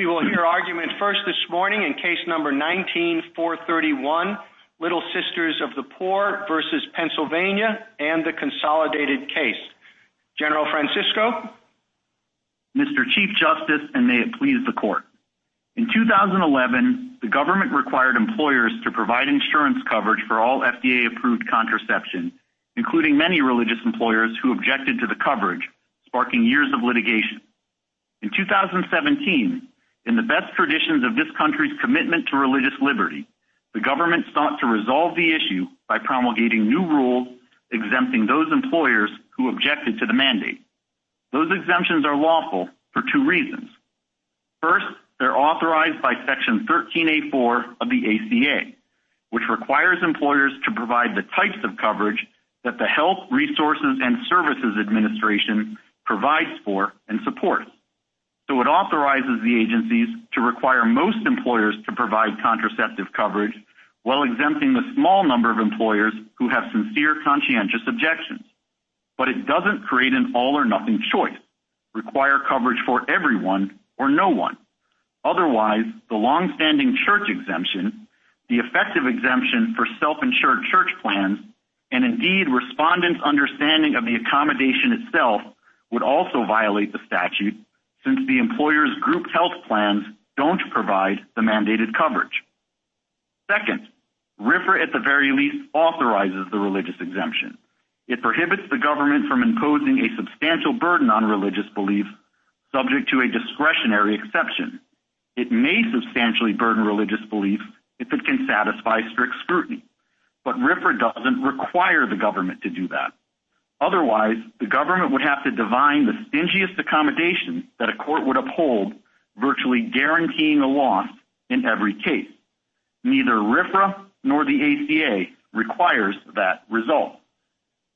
We will hear argument first this morning in case number 19-431, Little Sisters of the Poor v. Pennsylvania and the consolidated case. General Francisco? Mr. Chief Justice, and may it please the court. In 2011, the government required employers to provide insurance coverage for all FDA-approved contraception, including many religious employers who objected to the coverage, sparking years of litigation. In 2017, in the best traditions of this country's commitment to religious liberty, the government sought to resolve the issue by promulgating new rules exempting those employers who objected to the mandate. Those exemptions are lawful for two reasons. First, they're authorized by Section 13A4 of the ACA, which requires employers to provide the types of coverage that the Health Resources and Services Administration provides for and supports. So it authorizes the agencies to require most employers to provide contraceptive coverage while exempting the small number of employers who have sincere conscientious objections. But it doesn't create an all-or-nothing choice, require coverage for everyone or no one. Otherwise, the long-standing church exemption, the effective exemption for self-insured church plans, and indeed respondents' understanding of the accommodation itself would also violate the statute since the employer's group health plans don't provide the mandated coverage. Second, RFRA at the very least authorizes the religious exemption. It prohibits the government from imposing a substantial burden on religious beliefs subject to a discretionary exception. It may substantially burden religious beliefs if it can satisfy strict scrutiny. But RFRA doesn't require the government to do that. Otherwise, the government would have to divine the stingiest accommodation that a court would uphold, virtually guaranteeing a loss in every case. Neither RFRA nor the ACA requires that result.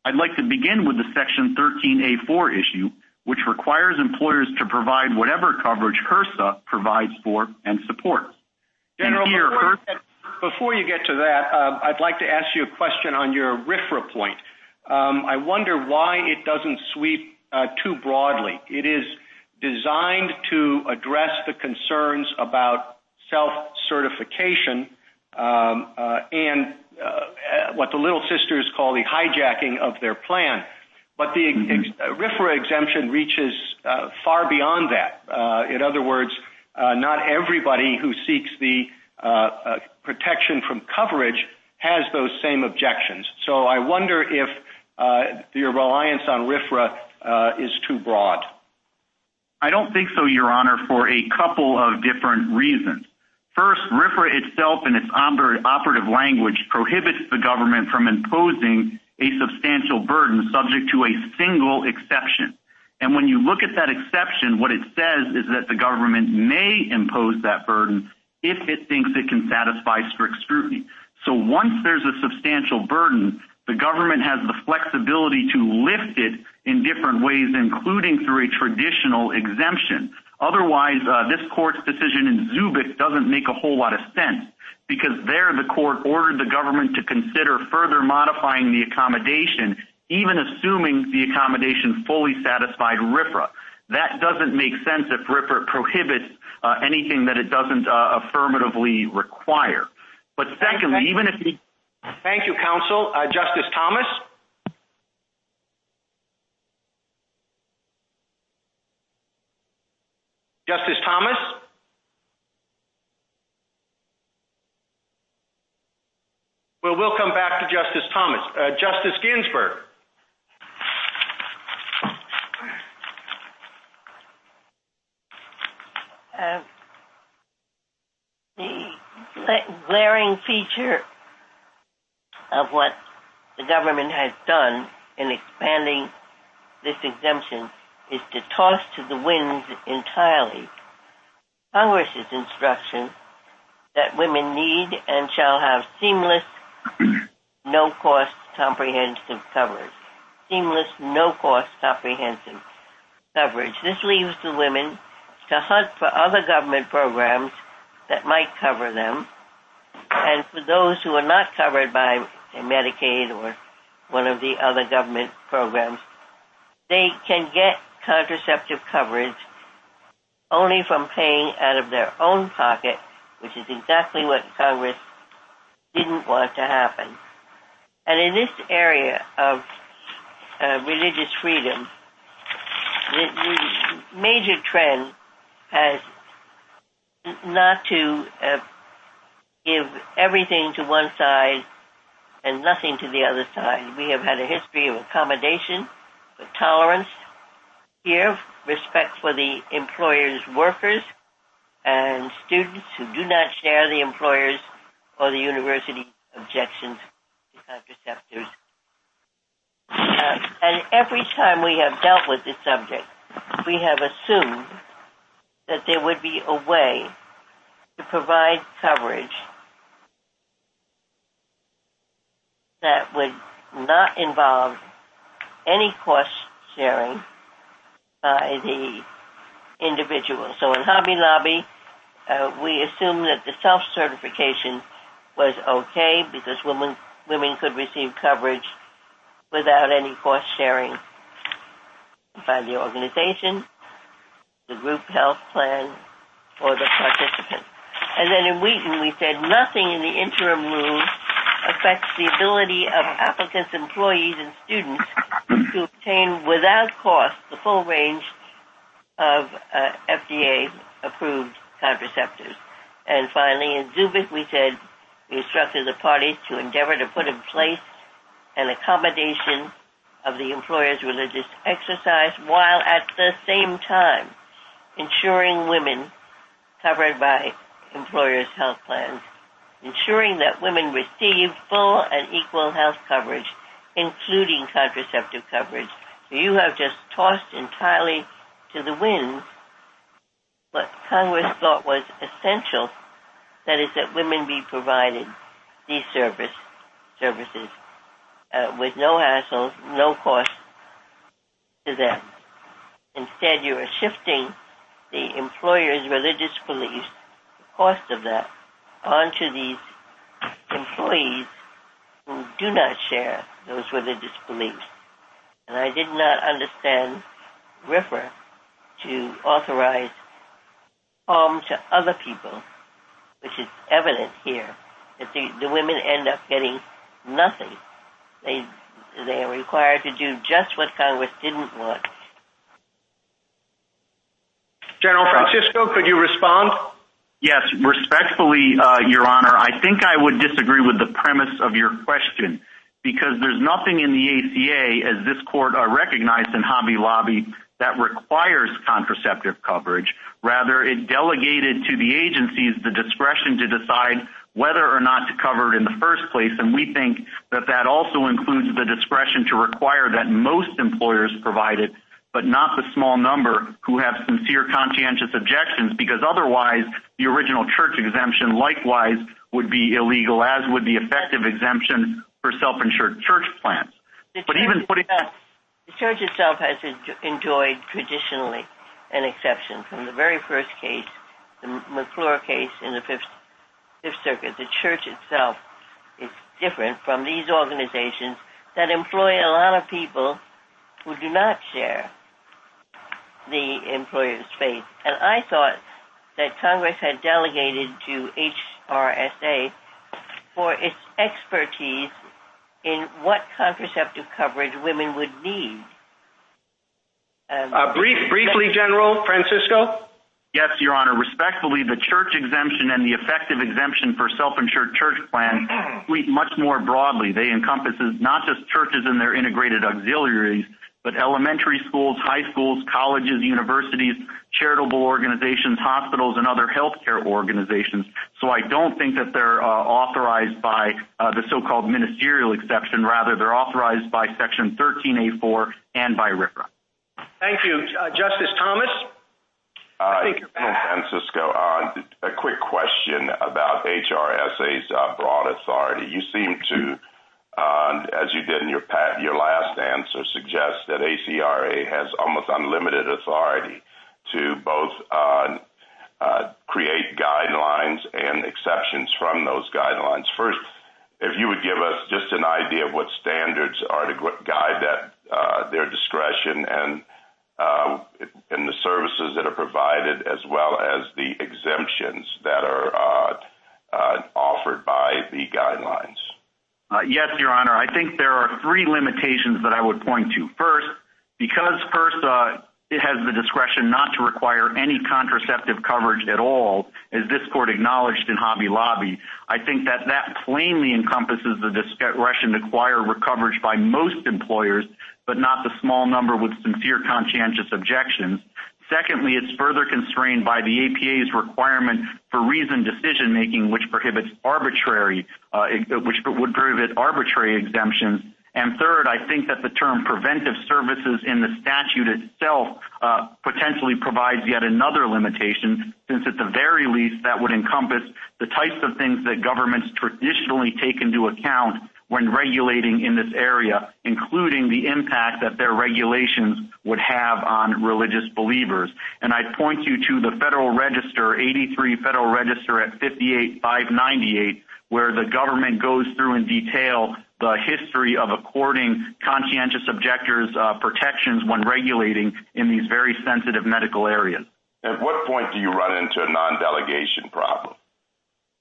I'd like to begin with the Section 13A4 issue, which requires employers to provide whatever coverage HRSA provides for and supports. General, before you get to that, uh, I'd like to ask you a question on your RFRA point. Um, I wonder why it doesn't sweep uh, too broadly. It is designed to address the concerns about self-certification um, uh, and uh, what the Little Sisters call the hijacking of their plan. But the mm-hmm. RFRA exemption reaches far beyond that. In other words, not everybody who seeks the protection from coverage has those same objections. So I wonder if Uh, your reliance on RFRA uh, is too broad. I don't think so, Your Honor, for a couple of different reasons. First, RFRA itself in its operative language prohibits the government from imposing a substantial burden subject to a single exception. And when you look at that exception, what it says is that the government may impose that burden if it thinks it can satisfy strict scrutiny. So once there's a substantial burden, the government has the flexibility to lift it in different ways, including through a traditional exemption. Otherwise, uh, this court's decision in Zubik doesn't make a whole lot of sense because there the court ordered the government to consider further modifying the accommodation, even assuming the accommodation fully satisfied RFRA. That doesn't make sense if RFRA prohibits uh, anything that it doesn't uh, affirmatively require. But secondly, even if. Thank you, counsel. Uh, Justice Thomas? Justice Thomas? Well, we'll come back to Justice Thomas. Uh, Justice Ginsburg? Uh, the glaring feature of what the government has done in expanding this exemption is to toss to the winds entirely Congress's instruction that women need and shall have seamless, no-cost comprehensive coverage. Seamless, no-cost comprehensive coverage. This leaves the women to hunt for other government programs that might cover them. And for those who are not covered by Medicaid or one of the other government programs, they can get contraceptive coverage only from paying out of their own pocket, which is exactly what Congress didn't want to happen. And in this area of uh, religious freedom, the major trend has not to uh, give everything to one side and nothing to the other side. We have had a history of accommodation, of tolerance here, respect for the employer's workers and students who do not share the employer's or the university's objections to contraceptives. Uh, and every time we have dealt with this subject, we have assumed that there would be a way to provide coverage that would not involve any cost sharing by the individual. So in Hobby Lobby, uh, we assume that the self-certification was okay because women could receive coverage without any cost sharing by the organization, the group health plan, or the participant. And then in Wheaton, we said nothing in the interim rule affects the ability of applicants, employees, and students to obtain without cost the full range of uh, FDA-approved contraceptives. And finally, in Zubik, we said we instructed the parties to endeavor to put in place an accommodation of the employer's religious exercise while at the same time ensuring women covered by employers' health plans, ensuring that women receive full and equal health coverage, including contraceptive coverage. You have just tossed entirely to the wind what Congress thought was essential, that is that women be provided these service, services uh, with no hassles, no cost to them. Instead, you are shifting the employer's religious beliefs, the cost of that, onto these employees who do not share those religious beliefs. And I did not understand RFRA to authorize harm to other people, which is evident here, that the women end up getting nothing. They, They are required to do just what Congress didn't want. General Francisco, could you respond? Yes, respectfully, uh, Your Honor. I think I would disagree with the premise of your question because there's nothing in the ACA, as this court uh, recognized in Hobby Lobby, that requires contraceptive coverage. Rather, it delegated to the agencies the discretion to decide whether or not to cover it in the first place. And we think that that also includes the discretion to require that most employers provide it, but not the small number who have sincere conscientious objections, because otherwise the original church exemption likewise would be illegal, as would the effective exemption for self-insured church plans. But even putting that, the church itself has enjoyed traditionally an exception. From the very first case, the McClure case in the Fifth Circuit, the church itself is different from these organizations that employ a lot of people who do not share the employer's faith. And I thought that Congress had delegated to HRSA for its expertise in what contraceptive coverage women would need. Um, uh, briefly, General Francisco? Yes, Your Honor. Respectfully, the church exemption and the effective exemption for self-insured church plans read much more broadly. They encompass not just churches and their integrated auxiliaries, but elementary schools, high schools, colleges, universities, charitable organizations, hospitals, and other health care organizations. So I don't think that they're uh, authorized by uh, the so-called ministerial exception. Rather, they're authorized by Section 13A4 and by RFRA. Thank you. Uh, Justice Thomas? General uh, Francisco, uh, a quick question about HRSA's uh, broad authority. You seem to, as you did in your last answer, suggest that HRSA has almost unlimited authority to both create guidelines and exceptions from those guidelines. First, if you would give us just an idea of what standards are to guide that their discretion, and Um, in the services that are provided as well as the exemptions that are uh, uh, offered by the guidelines? Uh, yes, Your Honor. I think there are three limitations that I would point to. First, because HRSA has the discretion not to require any contraceptive coverage at all, as this court acknowledged in Hobby Lobby, I think that that plainly encompasses the discretion to acquire coverage by most employers, but not the small number with sincere conscientious objections. Secondly, it's further constrained by the APA's requirement for reasoned decision-making, which prohibits arbitrary uh which would prohibit arbitrary exemptions. And third, I think that the term preventive services in the statute itself potentially provides yet another limitation, since at the very least that would encompass the types of things that governments traditionally take into account when regulating in this area, including the impact that their regulations would have on religious believers. And I'd point you to the Federal Register, 83 Federal Register at 58598, where the government goes through in detail the history of according conscientious objectors uh, protections when regulating in these very sensitive medical areas. At what point do you run into a non-delegation problem?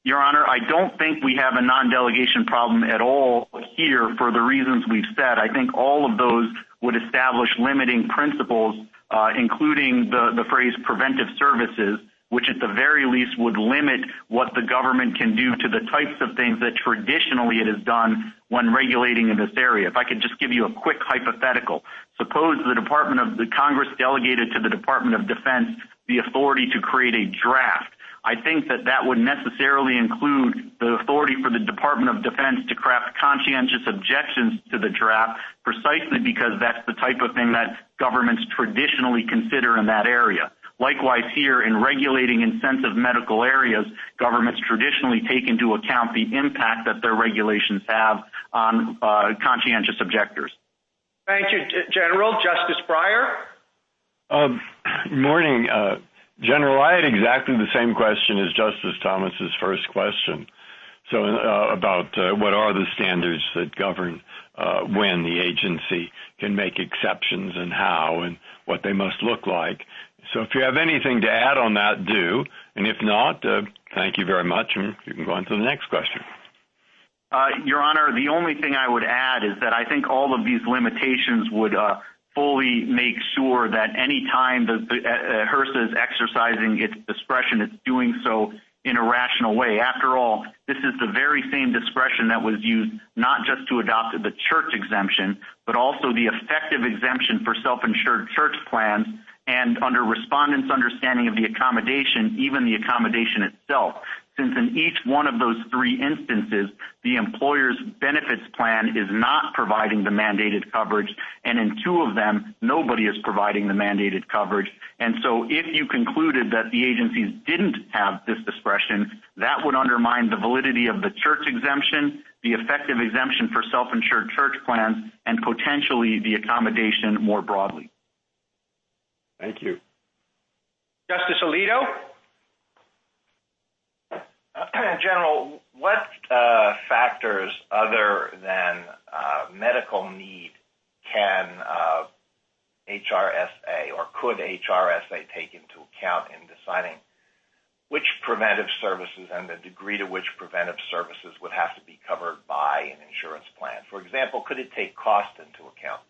Your Honor, I don't think we have a non-delegation problem at all here for the reasons we've said. I think all of those would establish limiting principles, uh, including the phrase preventive services, which at the very least would limit what the government can do to the types of things that traditionally it has done when regulating in this area. If I could just give you a quick hypothetical. Suppose the Department of the Congress delegated to the Department of Defense the authority to create a draft. I think that that would necessarily include the authority for the Department of Defense to craft conscientious objections to the draft, precisely because that's the type of thing that governments traditionally consider in that area. Likewise here, in regulating in sensitive medical areas, governments traditionally take into account the impact that their regulations have on uh, conscientious objectors. Thank you, General. Justice Breyer? Good morning, uh, General. I had exactly the same question as Justice Thomas's first question So, uh, about uh, what are the standards that govern uh, when the agency can make exceptions and how and what they must look like. So if you have anything to add on that, do. And if not, thank you very much. And you can go on to the next question. Your Honor, the only thing I would add is that I think all of these limitations would fully make sure that any time the HRSA uh, uh, is exercising its discretion, it's doing so in a rational way. After all, this is the very same discretion that was used not just to adopt the church exemption, but also the effective exemption for self-insured church plans and under respondents' understanding of the accommodation, even the accommodation itself. Since in each one of those three instances, the employer's benefits plan is not providing the mandated coverage, and in two of them, nobody is providing the mandated coverage. And so if you concluded that the agencies didn't have this discretion, that would undermine the validity of the church exemption, the effective exemption for self-insured church plans, and potentially the accommodation more broadly. Thank you. Justice Alito? General, what uh, factors other than uh, medical need can uh, HRSA or could HRSA take into account in deciding which preventive services and the degree to which preventive services would have to be covered by an insurance plan? For example, could it take cost into account?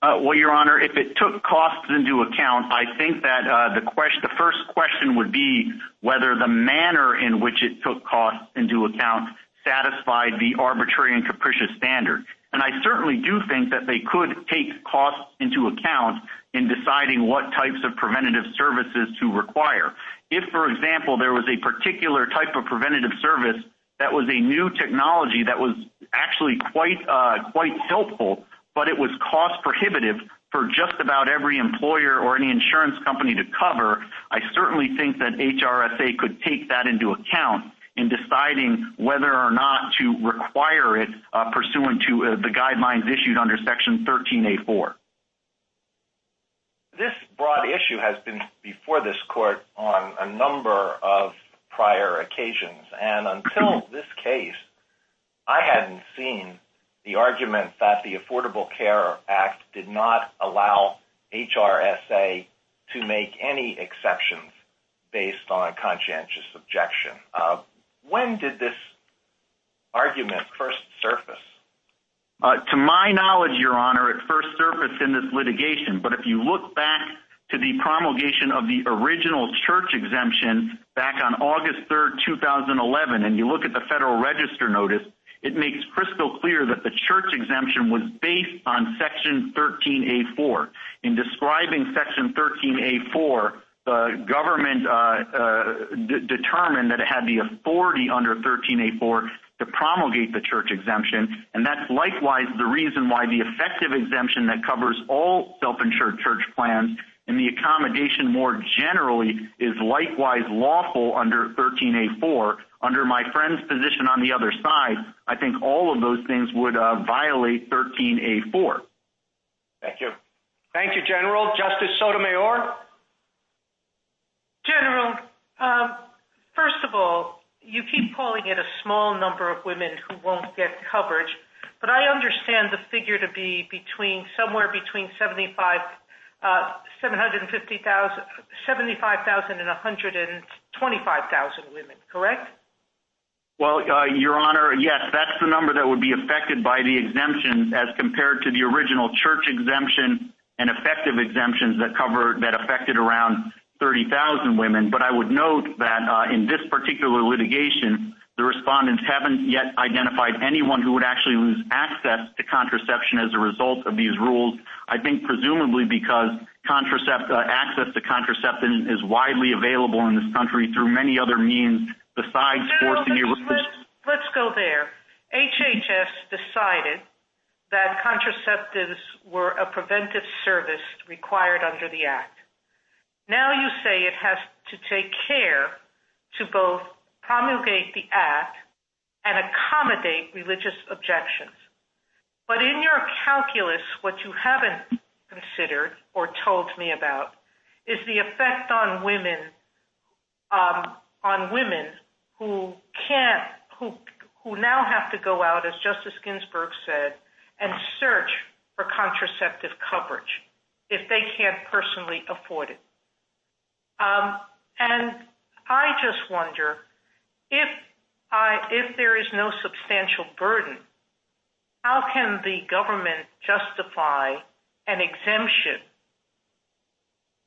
Well, Your Honor, if it took costs into account, I think that uh the first question would be whether the manner in which it took costs into account satisfied the arbitrary and capricious standard. And I certainly do think that they could take costs into account in deciding what types of preventative services to require. If, for example, there was a particular type of preventative service that was a new technology that was actually quite uh quite helpful, but it was cost prohibitive for just about every employer or any insurance company to cover, I certainly think that HRSA could take that into account in deciding whether or not to require it uh, pursuant to uh, the guidelines issued under Section 13A4. This broad issue has been before this court on a number of prior occasions, and until this case, I hadn't seen the argument that the Affordable Care Act did not allow HRSA to make any exceptions based on conscientious objection. Uh, when did this argument first surface? Uh, to my knowledge, Your Honor, it first surfaced in this litigation. But if you look back to the promulgation of the original church exemption back on August 3rd, 2011, and you look at the Federal Register notice, it makes crystal clear that the church exemption was based on Section 13A4. In describing Section 13A4, the government uh, uh, determined that it had the authority under 13A4 to promulgate the church exemption, and that's likewise the reason why the effective exemption that covers all self-insured church plans and the accommodation more generally is likewise lawful under 13A4. Under my friend's position on the other side, I think all of those things would uh, violate 13A4. Thank you. Thank you, General. Justice Sotomayor? General, um, first of all, you keep calling it a small number of women who won't get coverage, but I understand the figure to be somewhere between 75,000 Uh, and 125,000 women, correct? Well, uh, Your Honor, yes, that's the number that would be affected by the exemptions as compared to the original church exemption and effective exemptions that affected around 30,000 women. But I would note that uh, in this particular litigation, the respondents haven't yet identified anyone who would actually lose access to contraception as a result of these rules. I think presumably because uh, access to contraception is widely available in this country through many other means besides forcing you to... Let's go there. HHS decided that contraceptives were a preventive service required under the Act. Now you say it has to take care to both promulgate the Act and accommodate religious objections. But in your calculus, what you haven't considered or told me about is the effect on women um, on women who can't who who now have to go out, as Justice Ginsburg said, and search for contraceptive coverage if they can't personally afford it. And I just wonder, if there is no substantial burden, how can the government justify an exemption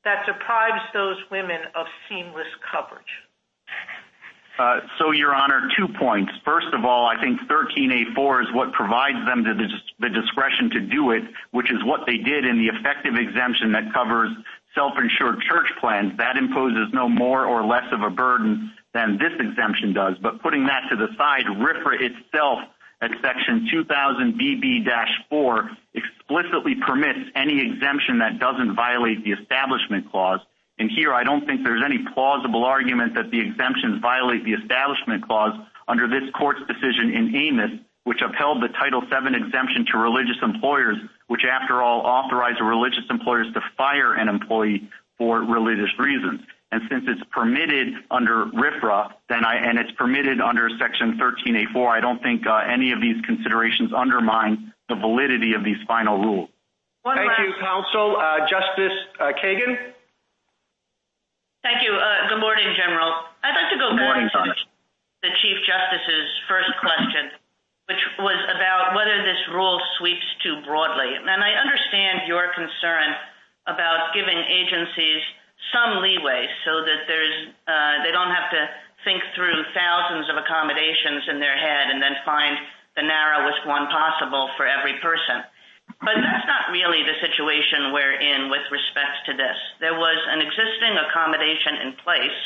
that deprives those women of seamless coverage? Uh, so, Your Honor, two points. First of all, I think 13A4 is what provides them the discretion to do it, which is what they did in the effective exemption that covers self-insured church plans. That imposes no more or less of a burden than this exemption does. But putting that to the side, RFRA itself at Section 2000BB-4 explicitly permits any exemption that doesn't violate the Establishment Clause. And here, I don't think there's any plausible argument that the exemptions violate the Establishment Clause under this Court's decision in Amos, which upheld the Title VII exemption to religious employers, which, after all, authorized religious employers to fire an employee for religious reasons. And since it's permitted under RFRA, and it's permitted under Section 13A4, I don't think uh, any of these considerations undermine the validity of these final rules. Thank you, Counsel. Uh, Justice uh, Kagan? Thank you. Good morning, General. I'd like to go back to the Chief Justice's first question, which was about whether this rule sweeps too broadly. And I understand your concern about giving agencies some leeway so that there's uh they don't have to think through thousands of accommodations in their head and then find the narrowest one possible for every person. But that's not really the situation we're in with respect to this. There was an existing accommodation in place,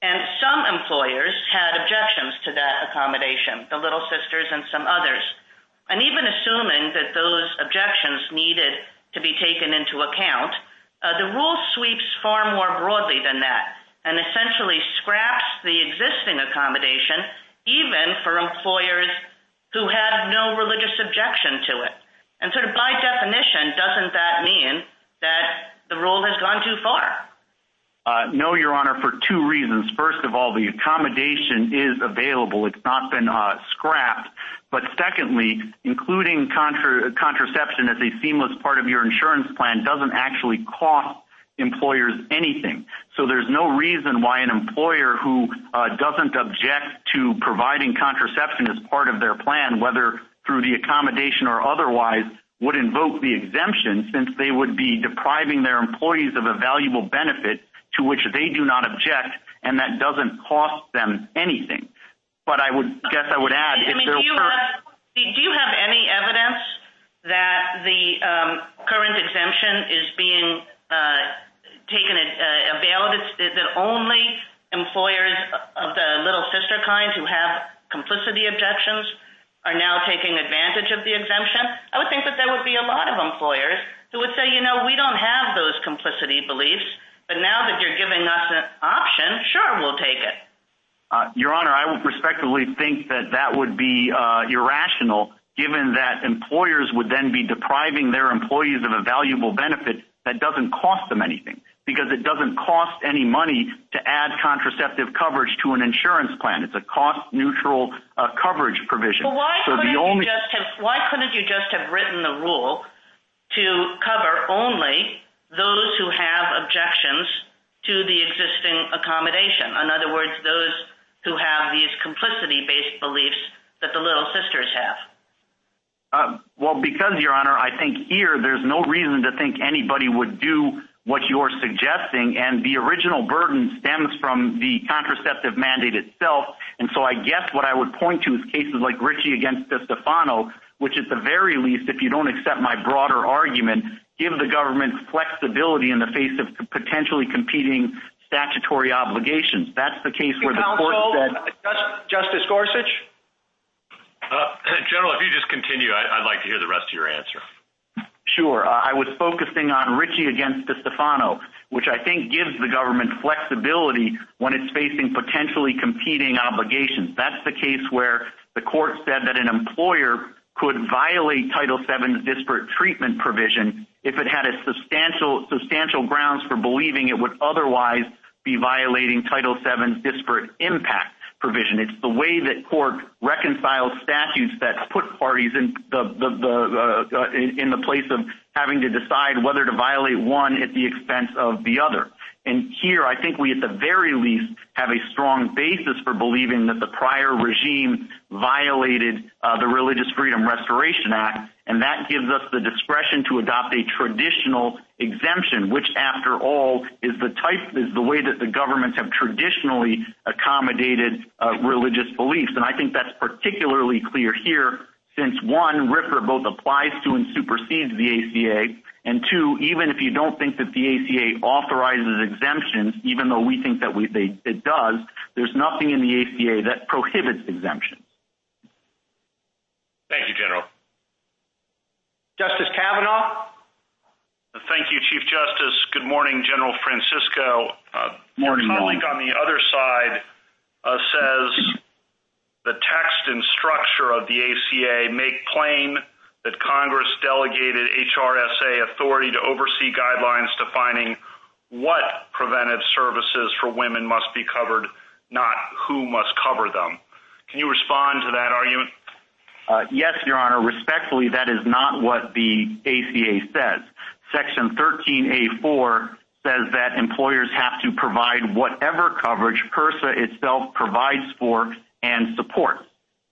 and some employers had objections to that accommodation, the Little Sisters and some others. And even assuming that those objections needed to be taken into account, Uh, the rule sweeps far more broadly than that and essentially scraps the existing accommodation, even for employers who had no religious objection to it. And sort of by definition, doesn't that mean that the rule has gone too far? Uh, no, Your Honor, for two reasons. First of all, the accommodation is available. It's not been uh, scrapped. But secondly, including contraception as a seamless part of your insurance plan doesn't actually cost employers anything. So there's no reason why an employer who uh, doesn't object to providing contraception as part of their plan, whether through the accommodation or otherwise, would invoke the exemption since they would be depriving their employees of a valuable benefit to which they do not object, and that doesn't cost them anything. But I would guess I would add... Do you have any evidence that the um, current exemption is being uh, taken, uh, availed that only employers of the little sister kind who have complicity objections are now taking advantage of the exemption? I would think that there would be a lot of employers who would say, you know, we don't have those complicity beliefs, but now that you're giving us an option, sure, we'll take it. Uh, Your Honor, I would respectfully think that that would be uh, irrational, given that employers would then be depriving their employees of a valuable benefit that doesn't cost them anything, because it doesn't cost any money to add contraceptive coverage to an insurance plan. It's a cost-neutral uh, coverage provision. Why couldn't you just have written the rule to cover only those who have objections to the existing accommodation? In other words, those who have these complicity-based beliefs that the little sisters have. Uh, well, because, Your Honor, I think here there's no reason to think anybody would do what you're suggesting, and the original burden stems from the contraceptive mandate itself. And so I guess what I would point to is cases like Ricci against DeStefano, which at the very least, if you don't accept my broader argument, give the government flexibility in the face of potentially competing statutory obligations. That's the case where the court said... Uh, Justice Gorsuch? Uh, General, if you just continue, I'd like to hear the rest of your answer. Sure. Uh, I was focusing on Ricci against DeStefano, which I think gives the government flexibility when it's facing potentially competing obligations. That's the case where the court said that an employer could violate Title VII's disparate treatment provision if it had a substantial grounds for believing it would otherwise be violating Title VII's disparate impact provision. It's the way that court reconciles statutes that put parties in the uh in the place of having to decide whether to violate one at the expense of the other. And here, I think we at the very least have a strong basis for believing that the prior regime violated the Religious Freedom Restoration Act, and that gives us the discretion to adopt a traditional exemption, which, after all, is the type is the way that the governments have traditionally accommodated uh, religious beliefs. And I think that's particularly clear here since, one, RFRA both applies to and supersedes the ACA, and two, even if you don't think that the ACA authorizes exemptions, even though we think that it does, there's nothing in the ACA that prohibits exemptions. Thank you, General. Justice Kavanaugh? Thank you, Chief Justice. Good morning, General Francisco. Uh, your colleague on the other side uh, says the text and structure of the ACA make plain that Congress delegated HRSA authority to oversee guidelines defining what preventive services for women must be covered, not who must cover them. Can you respond to that argument? Uh, yes, Your Honor. Respectfully, that is not what the ACA says. Section 13A4 says that employers have to provide whatever coverage HRSA itself provides for and supports.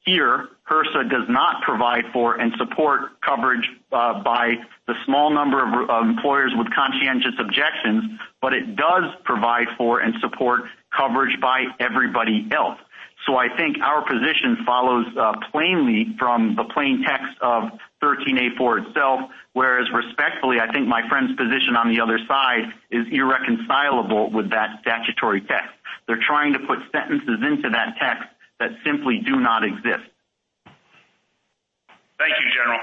Here, HRSA does not provide for and support coverage uh, by the small number of uh, employers with conscientious objections, but it does provide for and support coverage by everybody else. So I think our position follows uh, plainly from the plain text of 13A4 itself, whereas respectfully, I think my friend's position on the other side is irreconcilable with that statutory text. They're trying to put sentences into that text that simply do not exist. Thank you, General.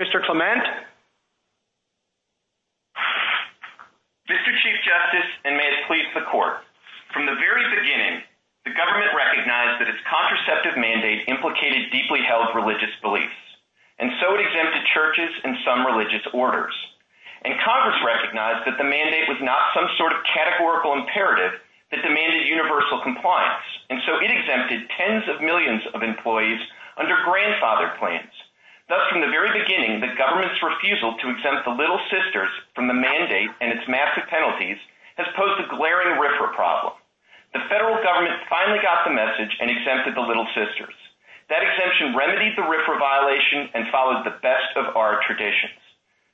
Mr. Clement? Mr. Chief Justice, and may it please the Court, from the very beginning, the government recognized that its contraceptive mandate implicated deeply held religious beliefs. and so it exempted churches and some religious orders. And Congress recognized that the mandate was not some sort of categorical imperative that demanded universal compliance, and so it exempted tens of millions of employees under grandfather plans. Thus, from the very beginning, the government's refusal to exempt the Little Sisters from the mandate and its massive penalties has posed a glaring RFRA problem. The federal government finally got the message and exempted the Little Sisters. That exemption remedied the RFRA violation and followed the best of our traditions.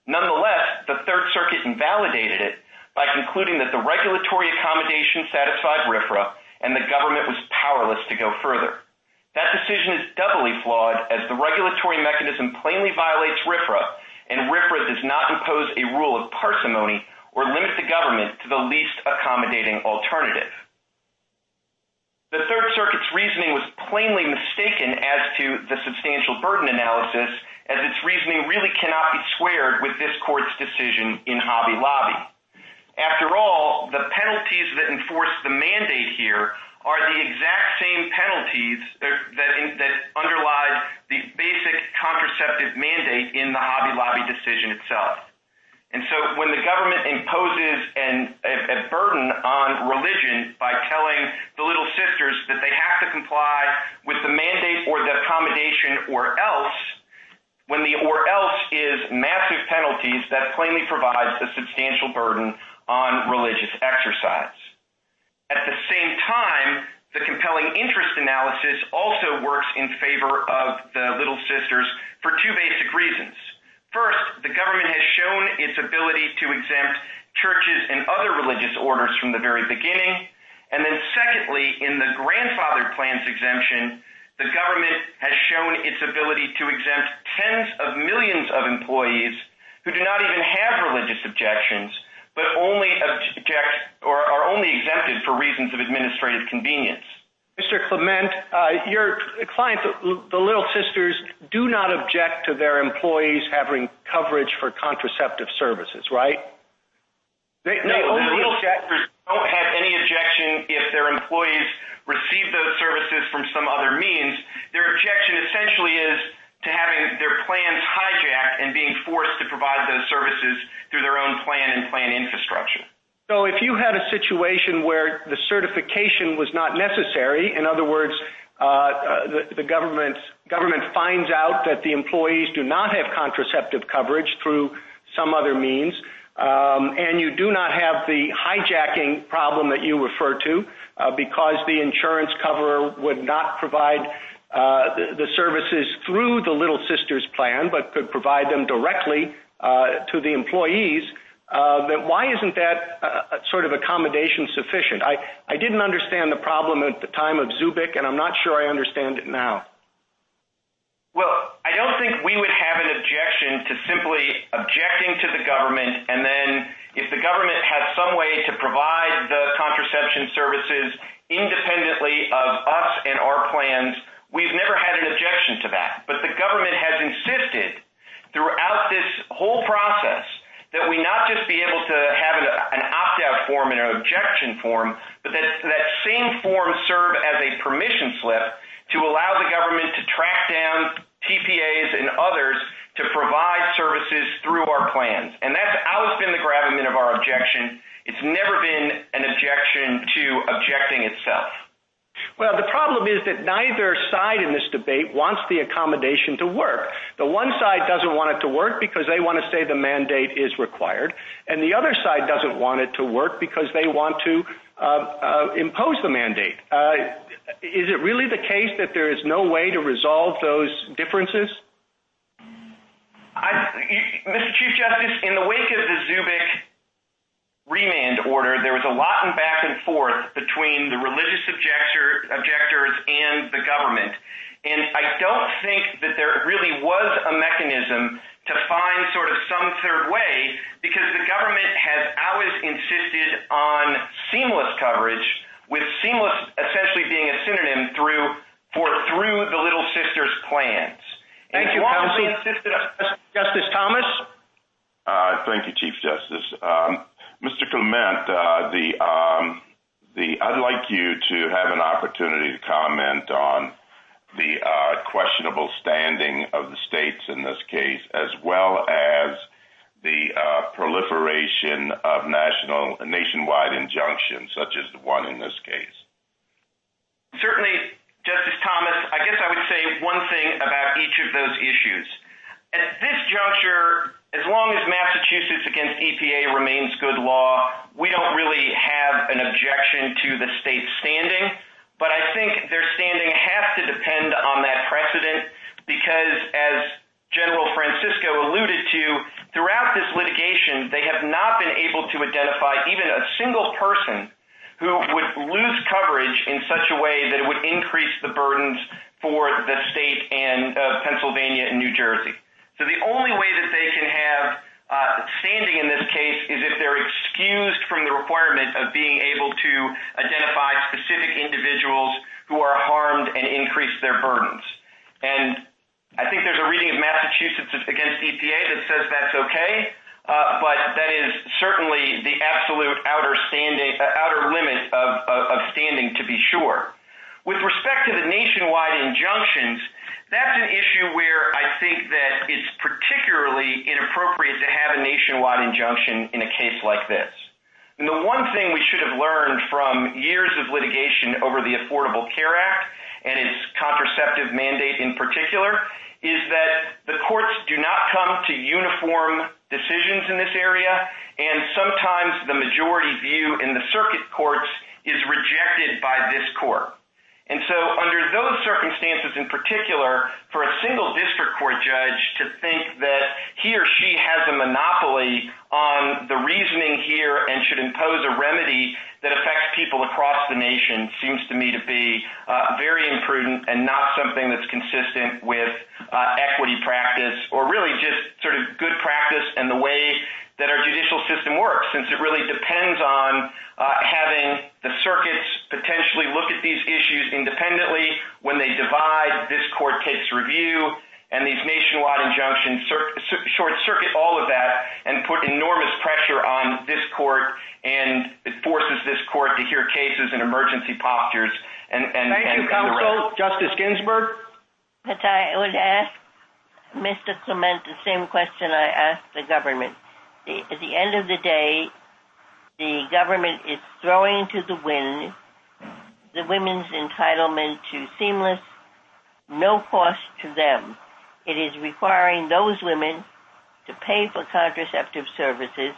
Nonetheless, the Third Circuit invalidated it by concluding that the regulatory accommodation satisfied RFRA and the government was powerless to go further. That decision is doubly flawed as the regulatory mechanism plainly violates RFRA, and RFRA does not impose a rule of parsimony or limit the government to the least accommodating alternative. The Third Circuit's reasoning was plainly mistaken as to the substantial burden analysis, as its reasoning really cannot be squared with this court's decision in Hobby Lobby. After all, the penalties that enforce the mandate here are the exact same penalties that underlie the basic contraceptive mandate in the Hobby Lobby decision itself. And so when the government imposes a burden on religion by telling the Little Sisters that they have to comply with the mandate or the accommodation or else, when the or else is massive penalties, that plainly provides a substantial burden on religious exercise. At the same time, the compelling interest analysis also works in favor of the Little Sisters for two basic reasons. First, the government has shown its ability to exempt churches and other religious orders from the very beginning. And then secondly, in the grandfather plans exemption, the government has shown its ability to exempt tens of millions of employees who do not even have religious objections, but only object or are only exempted for reasons of administrative convenience. Mr. Clement, uh, your clients, the Little Sisters, do not object to their employees having coverage for contraceptive services, right? No, the Little Sisters don't have any objection if their employees receive those services from some other means. Their objection essentially is to having their plans hijacked and being forced to provide those services through their own plan and plan infrastructure. So if you had a situation where the certification was not necessary, in other words, uh, uh, the government government finds out that the employees do not have contraceptive coverage through some other means, um, and you do not have the hijacking problem that you refer to uh, because the insurance cover would not provide Uh, the services through the Little Sisters plan, but could provide them directly uh, to the employees, uh, then why isn't that sort of accommodation sufficient? I didn't understand the problem at the time of Zubik, and I'm not sure I understand it now. Well, I don't think we would have an objection to simply objecting to the government, and then if the government has some way to provide the contraception services independently of us and our plans, we've never had an objection to that. But the government has insisted throughout this whole process that we not just be able to have an opt-out form and an objection form, but that that same form serve as a permission slip to allow the government to track down TPAs and others to provide services through our plans. And that's always been the gravamen of our objection. It's never been an objection to objecting itself. Well, the problem is that neither side in this debate wants the accommodation to work. The one side doesn't want it to work because they want to say the mandate is required, and the other side doesn't want it to work because they want to uh, uh, impose the mandate. Uh, is it really the case that there is no way to resolve those differences? Mr. Chief Justice, in the wake of the Zubik remand order, there was a lot of back and forth between the religious objectors and the government, and I don't think that there really was a mechanism to find sort of some third way because the government has always insisted on seamless coverage, with seamless essentially being a synonym for through the Little Sisters plans. Thank you, counsel. Justice Thomas? Uh, thank you, Chief Justice. Um, Mr. Clement, uh, um, I'd like you to have an opportunity to comment on the uh, questionable standing of the states in this case, as well as the uh, proliferation of nationwide injunctions, such as the one in this case? Certainly, Justice Thomas, I guess I would say one thing about each of those issues. At this juncture, as long as Massachusetts against EPA remains good law, we don't really have an objection to the state standing. But I think their standing has to depend on that precedent because, as General Francisco alluded to, throughout this litigation, they have not been able to identify even a single person who would lose coverage in such a way that it would increase the burdens for the state and uh, Pennsylvania and New Jersey. So the only way that they can have standing in this case is if they're excused from the requirement of being able to identify specific individuals who are harmed and increase their burdens. And I think there's a reading of Massachusetts against EPA that says that's okay, but that is certainly the absolute outer uh outer limit of standing, to be sure. With respect to the nationwide injunctions, that's an issue where I think that it's particularly inappropriate to have a nationwide injunction in a case like this. And the one thing we should have learned from years of litigation over the Affordable Care Act and its contraceptive mandate in particular is that the courts do not come to uniform decisions in this area, and sometimes the majority view in the circuit courts is rejected by this court. And so under those circumstances in particular, for a single district court judge to think that he or she has a monopoly on the reasoning here and should impose a remedy that affects people across the nation seems to me to be uh, very imprudent and not something that's consistent with uh, equity practice or really just sort of good practice and the way that our judicial system works, since it really depends on uh, having the circuits potentially look at these issues independently. When they divide, this court takes review, and these nationwide injunctions short-circuit all of that and put enormous pressure on this court, and it forces this court to hear cases in emergency postures. Thank you, counsel. Justice Ginsburg? But I would ask Mr. Clement the same question I asked the government. At the end of the day, the government is throwing to the wind the women's entitlement to seamless, no cost to them. It is requiring those women to pay for contraceptive services.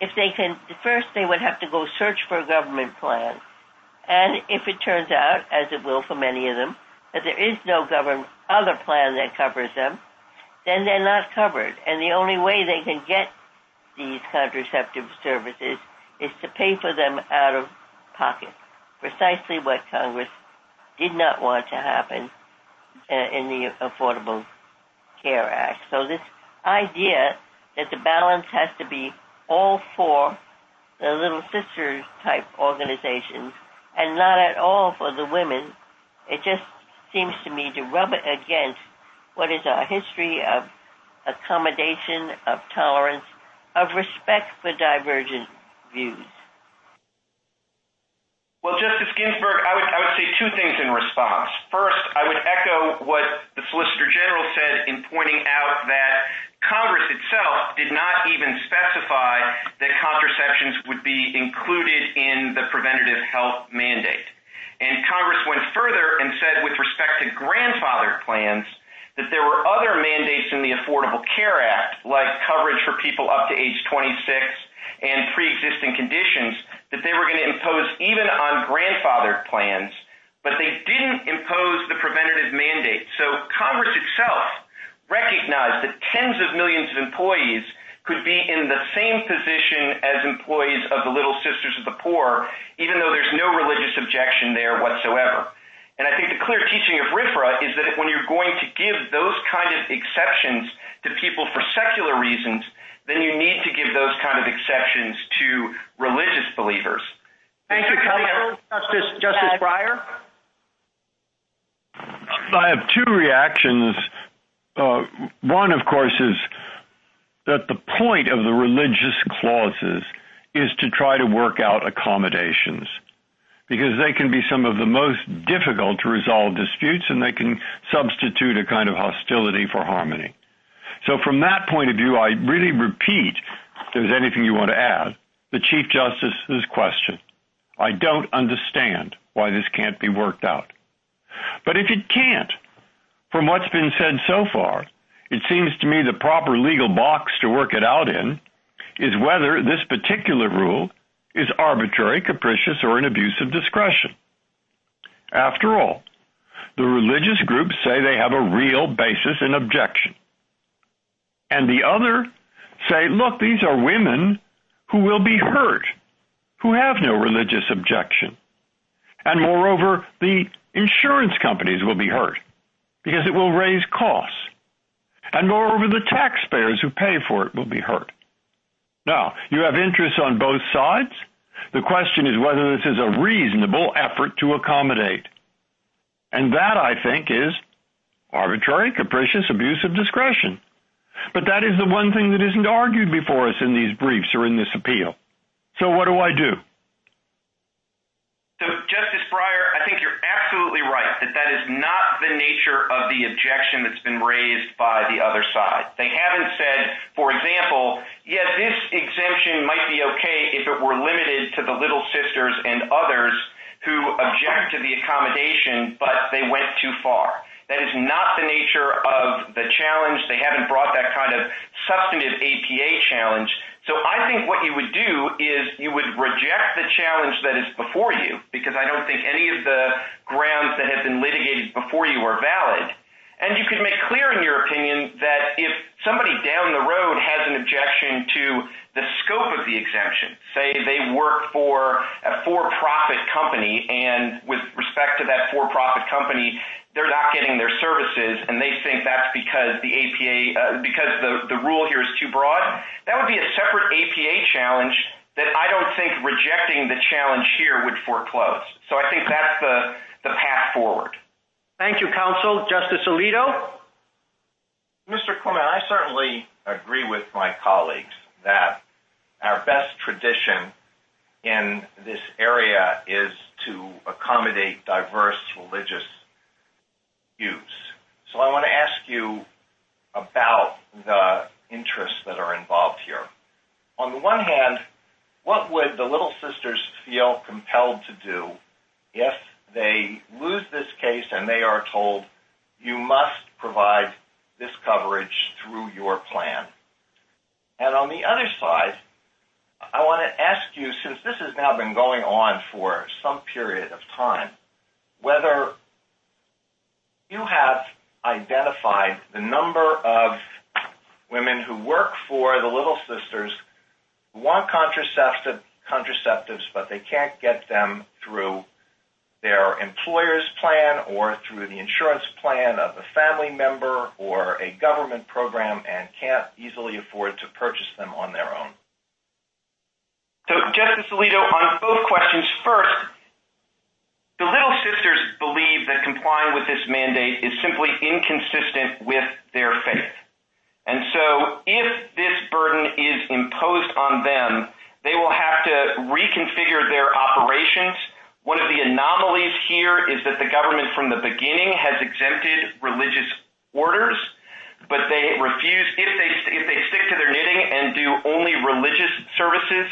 If they can, First, they would have to go search for a government plan, and if it turns out, as it will for many of them, that there is no government, other plan that covers them, then they're not covered, and the only way they can get these contraceptive services is to pay for them out of pocket, precisely what Congress did not want to happen uh, in the Affordable Care Act. So this idea that the balance has to be all for the little sister-type organizations and not at all for the women, it just seems to me to rub it against what is our history of accommodation, of tolerance, of respect for divergent views. Well, Justice Ginsburg, I would say two things in response. First, I would echo what the Solicitor General said in pointing out that Congress itself did not even specify that contraceptions would be included in the preventative health mandate. And Congress went further and said with respect to grandfathered plans that there were other mandates in the Affordable Care Act, like coverage for people up to age 26 and preexisting conditions, that they were going to impose even on grandfather plans, but they didn't impose the preventative mandate. So Congress itself recognized that tens of millions of employees could be in the same position as employees of the Little Sisters of the Poor, even though there's no religious objection there whatsoever. And I think the clear teaching of RFRA is that when you're going to give those kind of exceptions to people for secular reasons, then you need to give those kind of exceptions to religious believers. Thank you, counsel. Justice uh, Breyer? I have two reactions. Uh, one, of course, is that the point of the religious clauses is to try to work out accommodations. Because they can be some of the most difficult to resolve disputes and they can substitute a kind of hostility for harmony. So from that point of view, I really repeat, if there's anything you want to add, the Chief Justice's question. I don't understand why this can't be worked out. But if it can't, from what's been said so far, it seems to me the proper legal box to work it out in is whether this particular rule is arbitrary, capricious, or an abuse of discretion. After all, the religious groups say they have a real basis in objection. And the other say, look, these are women who will be hurt, who have no religious objection. And moreover, the insurance companies will be hurt because it will raise costs. And moreover, the taxpayers who pay for it will be hurt. Now, you have interests on both sides. The question is whether this is a reasonable effort to accommodate. And that, I think, is arbitrary, capricious, abuse of discretion. But that is the one thing that isn't argued before us in these briefs or in this appeal. So what do I do? So, Justice Breyer, absolutely right that that is not the nature of the objection that's been raised by the other side. They haven't said, for example, yes, this exemption might be okay if it were limited to the Little Sisters and others who object to the accommodation, but they went too far. That is not the nature of the challenge. They haven't brought that kind of substantive APA challenge. So I think what you would do is you would reject the challenge that is before you, because I don't think any of the grounds that have been litigated before you are valid. And you could make clear in your opinion that if somebody down the road has an objection to the scope of the exemption, say they work for a for-profit company, and with respect to that for-profit company, they're not getting their services, and they think that's because the APA, uh, because the rule here is too broad, that would be a separate APA challenge that I don't think rejecting the challenge here would foreclose. So I think that's the path forward. Thank you, counsel. Justice Alito? Mr. Clement, I certainly agree with my colleagues that our best tradition in this area is to accommodate diverse religious views. So I want to ask you about the interests that are involved here. On the one hand, what would the Little Sisters feel compelled to do if they lose this case and they are told, you must provide this coverage through your plan? And on the other side, I want to ask you, since this has now been going on for some period of time, whether you have identified the number of women who work for the Little Sisters who want contraceptives, but they can't get them through their employer's plan or through the insurance plan of a family member or a government program and can't easily afford to purchase them on their own. So, Justice Alito, on both questions, first, the Little Sisters believe that complying with this mandate is simply inconsistent with their faith. And so if this burden is imposed on them, they will have to reconfigure their operations. One of the anomalies here is that the government from the beginning has exempted religious orders, but they refuse, if they if they stick to their knitting and do only religious services.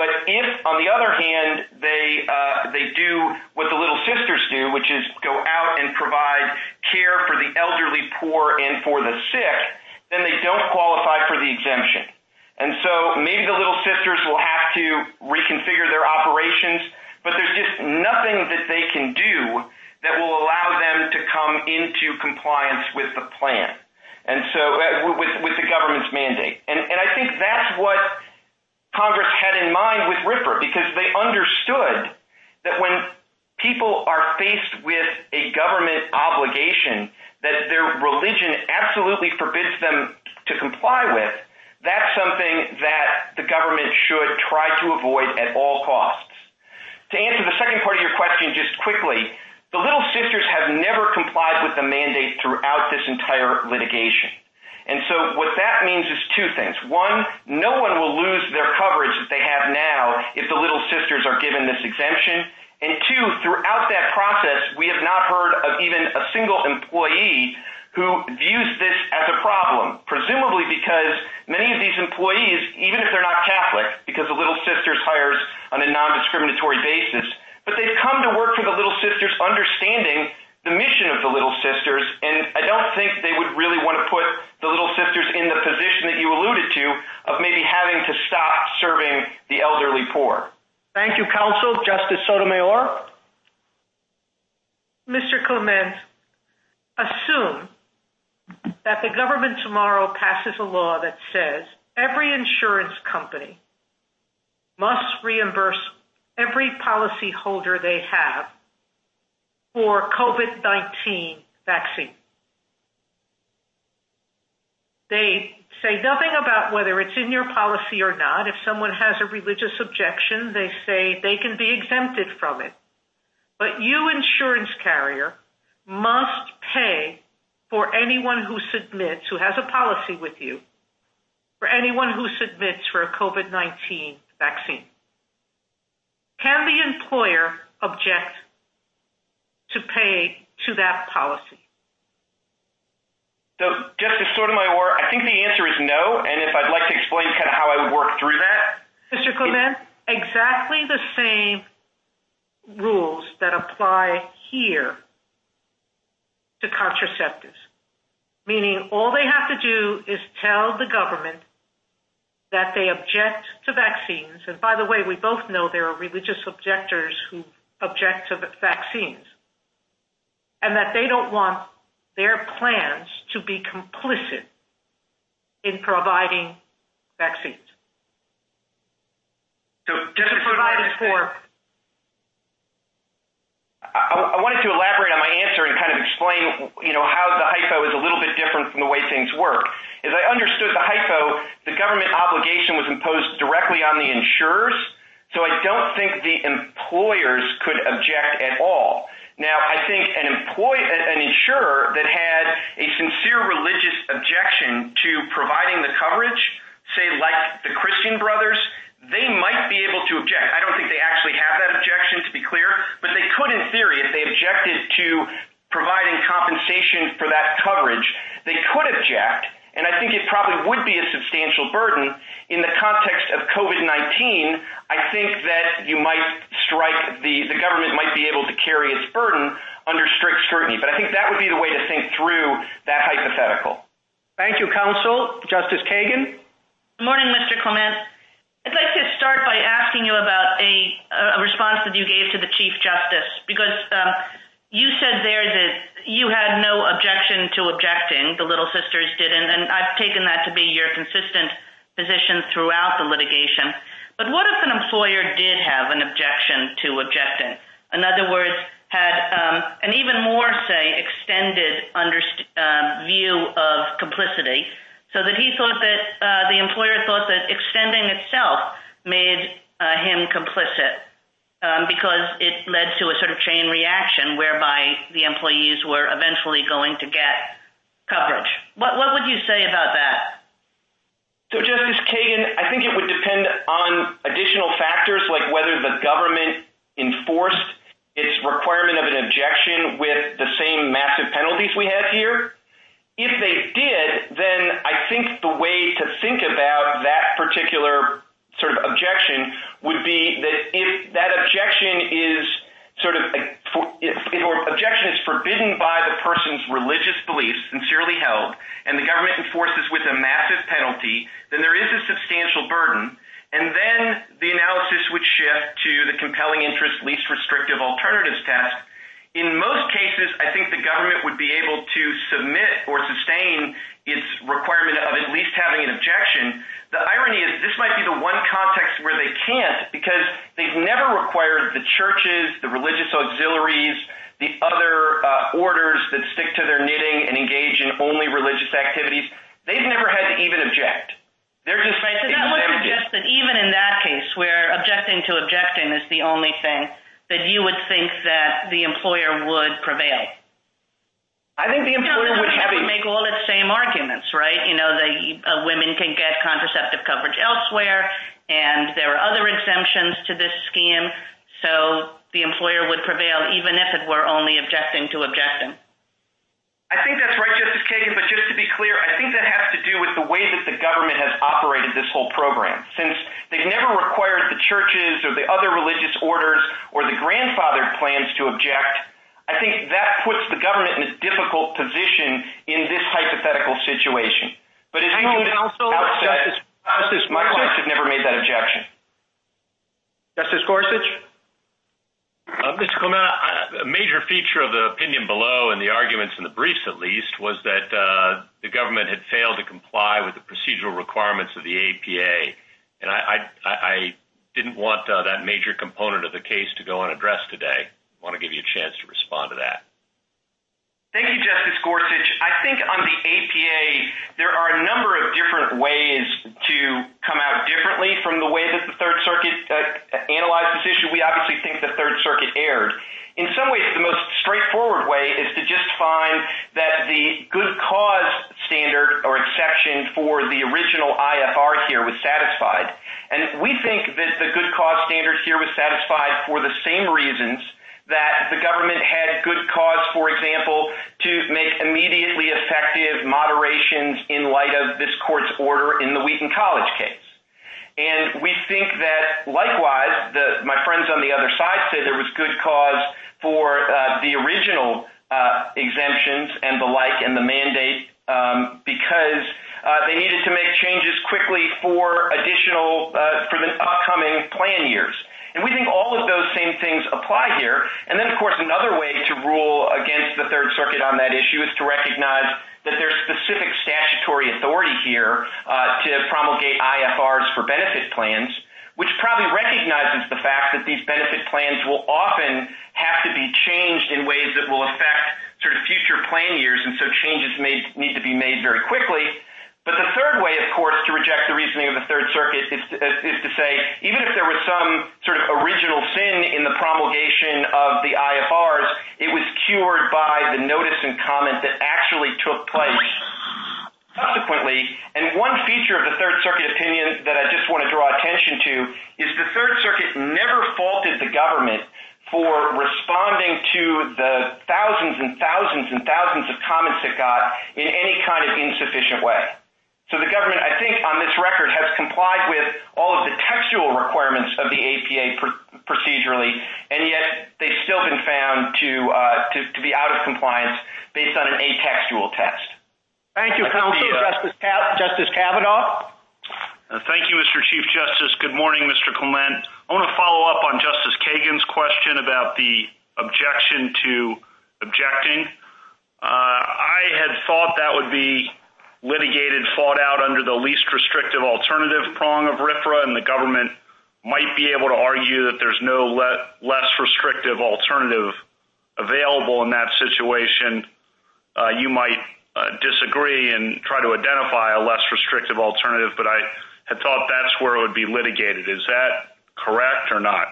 But if, on the other hand, they uh, they do what the Little Sisters do, which is go out and provide care for the elderly, poor, and for the sick, then they don't qualify for the exemption. And so maybe the Little Sisters will have to reconfigure their operations, but there's just nothing that they can do that will allow them to come into compliance with the plan. And so, uh, with the government's mandate. And I think that's what Congress had in mind with RFRA, because they understood that when people are faced with a government obligation that their religion absolutely forbids them to comply with, that's something that the government should try to avoid at all costs. To answer the second part of your question just quickly, the Little Sisters have never complied with the mandate throughout this entire litigation. And so what that means is two things. One, no one will lose their coverage that they have now if the Little Sisters are given this exemption. And two, throughout that process, we have not heard of even a single employee who views this as a problem, presumably because many of these employees, even if they're not Catholic, because the Little Sisters hires on a non-discriminatory basis, but they've come to work for the Little Sisters understanding the mission of the Little Sisters, and I don't think they would really want to put the Little Sisters in the position that you alluded to of maybe having to stop serving the elderly poor. Thank you, counsel. Justice Sotomayor? Mr. Clement, assume that the government tomorrow passes a law that says every insurance company must reimburse every policyholder they have for COVID-19 vaccine. They say nothing about whether it's in your policy or not. If someone has a religious objection, they say they can be exempted from it. But you, insurance carrier, must pay for anyone who submits, who has a policy with you, for anyone who submits for a COVID-19 vaccine. Can the employer object to pay to that policy? So, Justice Sotomayor, I think the answer is no, and if I'd like to explain kind of how I would work through that. Mr. Clement, exactly the same rules that apply here to contraceptives, meaning all they have to do is tell the government that they object to vaccines, and by the way, we both know there are religious objectors who object to vaccines, and that they don't want their plans to be complicit in providing vaccines. So, Justice Sotomayor, I wanted to elaborate on my answer and kind of explain, you know, how the hypo is a little bit different from the way things work. As I understood the hypo, the government obligation was imposed directly on the insurers, so I don't think the employers could object at all. Now, I think an insurer that had a sincere religious objection to providing the coverage, say like the Christian Brothers, they might be able to object. I don't think they actually have that objection, to be clear, but they could in theory if they objected to providing compensation for that coverage, they could object, and I think it probably would be a substantial burden. In the context of COVID-19, I think that you might strike, the government might be able to carry its burden under strict scrutiny, but I think that would be the way to think through that hypothetical. Thank you, counsel. Justice Kagan? Good morning, Mr. Clement. I'd like to start by asking you about a response that you gave to the Chief Justice, because um, you said there that you had no objection to objecting, the Little Sisters didn't, and I've taken that to be your consistent position throughout the litigation, but what if an employer did have an objection to objecting? In other words, had um, an even more, say, extended um, view of complicity, so that he thought that uh, the employer thought that extending itself made uh, him complicit Um, because it led to a sort of chain reaction whereby the employees were eventually going to get coverage. What would you say about that? So, Justice Kagan, I think it would depend on additional factors like whether the government enforced its requirement of an objection with the same massive penalties we have here. If they did, then I think the way to think about that particular sort of objection would be that if that objection is sort of, if objection is forbidden by the person's religious beliefs, sincerely held, and the government enforces with a massive penalty, then there is a substantial burden, and then the analysis would shift to the compelling interest, least restrictive alternatives test. In most cases, I think the government would be able to submit or sustain its requirement of at least having an objection. The irony is this might be the one context where they can't because they've never required the churches, the religious auxiliaries, the other uh, orders that stick to their knitting and engage in only religious activities. They've never had to even object. They're just exempted. That would suggest that even in that case where objecting to objecting is the only thing, that you would think that the employer would prevail. I think the employer would have a... You know, the government would make all its same arguments, right? You know, the uh, women can get contraceptive coverage elsewhere, and there are other exemptions to this scheme, so the employer would prevail even if it were only objecting to objecting. I think that's right, Justice Kagan, but just to be clear, I think that has to do with the way that the government has operated this whole program. Since they've never required the churches or the other religious orders or the grandfathered plans to object, I think that puts the government in a difficult position in this hypothetical situation. But as you said, my clients have never made that objection. Justice Gorsuch? Uh, Mr. Clement, a major feature of the opinion below and the arguments in the briefs, at least, was that uh, the government had failed to comply with the procedural requirements of the APA. And I didn't want uh, that major component of the case to go unaddressed today. I want to give you a chance to respond to that. Thank you, Justice Gorsuch. I think on the APA, there are a number of different ways to come out differently from the way that the Third Circuit uh, analyzed this issue. We obviously think the Third Circuit erred. In some ways, the most straightforward way is to just find that the good cause standard or exception for the original IFR here was satisfied. And we think that the good cause standard here was satisfied for the same reasons that the government had good cause, for example, to make immediately effective moderations in light of this court's order in the Wheaton College case. And we think that, likewise, my friends on the other side said there was good cause for uh, the original uh, exemptions and the like and the mandate um, because uh, they needed to make changes quickly for additional, for the upcoming plan years. And we think all of those same things apply here. And then, of course, another way to rule against the Third Circuit on that issue is to recognize that there's specific statutory authority here uh, to promulgate IFRs for benefit plans, which probably recognizes the fact that these benefit plans will often have to be changed in ways that will affect sort of future plan years, and so changes need to be made very quickly. But the third way, of course, to reject the reasoning of the Third Circuit is to say, even if there was some sort of original sin in the promulgation of the IFRs, it was cured by the notice and comment that actually took place subsequently. And one feature of the Third Circuit opinion that I just want to draw attention to is the Third Circuit never faulted the government for responding to the thousands and thousands and thousands of comments it got in any kind of insufficient way. So the government, I think, on this record has complied with all of the textual requirements of the APA procedurally, and yet they've still been found uh, to be out of compliance based on an atextual test. Thank you, Counsel. Uh, Justice Kavanaugh? Uh, thank you, Mr. Chief Justice. Good morning, Mr. Clement. I want to follow up on Justice Kagan's question about the objection to objecting. I had thought that would be litigated, fought out under the least restrictive alternative prong of RFRA, and the government might be able to argue that there's no less restrictive alternative available in that situation. Uh, you might uh, disagree and try to identify a less restrictive alternative, but I had thought that's where it would be litigated. Is that correct or not?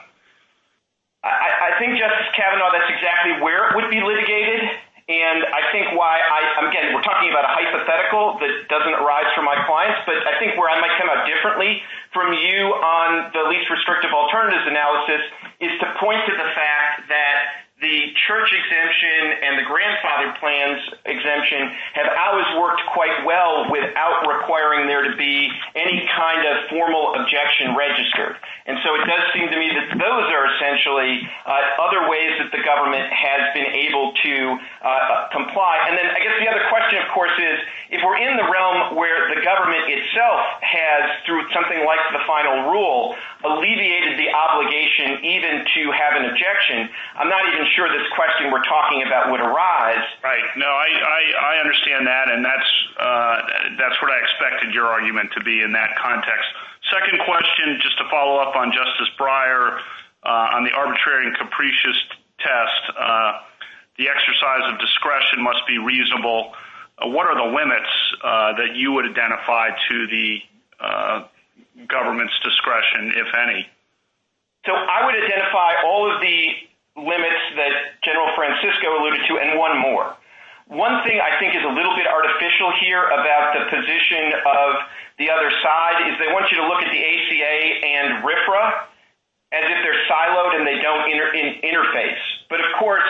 I think, Justice Kavanaugh, that's exactly where it would be litigated, and I think why I, again, we're talking about a hypothetical that doesn't arise from my clients, but I think where I might come out differently from you on the least restrictive alternatives analysis is to point to the fact that the church exemption and the grandfather plans exemption have always worked quite well without requiring there to be any kind of formal objection registered. And so it does seem to me that those are essentially uh, other ways that the government has been able to uh, comply. And then I guess the other question, of course, is if we're in the realm where the government itself has, through something like the final rule, alleviated the obligation even to have an objection, I'm not even sure this question we're talking about would arise. Right. No, I understand that, and uh, that's what I expected your argument to be in that context. Second question, just to follow up on Justice Breyer uh, on the arbitrary and capricious test, uh, the exercise of discretion must be reasonable. What are the limits that you would identify to the government's discretion, if any? So I would identify all of the limits that General Francisco alluded to and one more. One thing I think is a little bit artificial here about the position of the other side is they want you to look at the ACA and RFRA as if they're siloed and they don't interface. But, of course,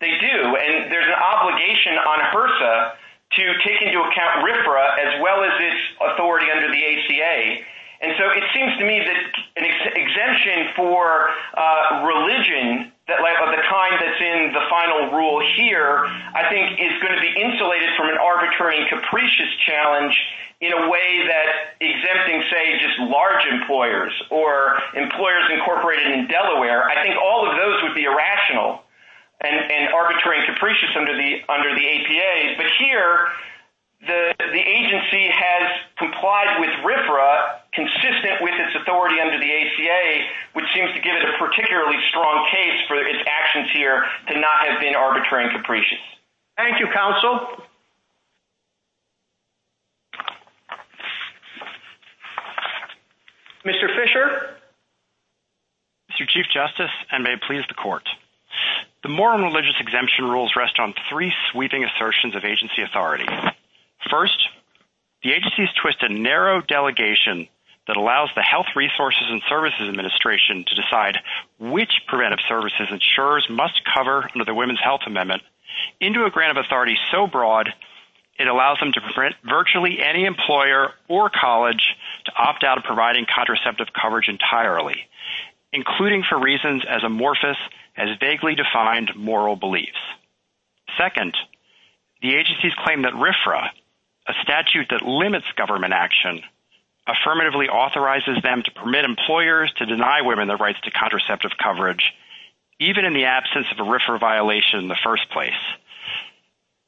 they do. And there's an obligation on HRSA to take into account RFRA as well as its authority under the ACA. And so it seems to me that an exemption for uh, religion of the kind that's in the final rule here, I think, is going to be insulated from an arbitrary and capricious challenge in a way that exempting, say, just large employers or employers incorporated in Delaware, I think all of those would be irrational and arbitrary and capricious under the under the APA. But here, the the agency has complied with RFRA consistent with its authority under the ACA, which seems to give it a particularly strong case for its actions here to not have been arbitrary and capricious. Thank you, counsel. Mr. Fischer? Mr. Chief Justice, and may it please the court. The moral and religious exemption rules rest on three sweeping assertions of agency authority. First, the agency's twisted narrow delegation that allows the Health Resources and Services Administration to decide which preventive services insurers must cover under the Women's Health Amendment into a grant of authority so broad it allows them to prevent virtually any employer or college to opt out of providing contraceptive coverage entirely, including for reasons as amorphous as vaguely defined moral beliefs. Second, the agency's claim that RFRA, a statute that limits government action, affirmatively authorizes them to permit employers to deny women the rights to contraceptive coverage, even in the absence of a RFRA violation in the first place.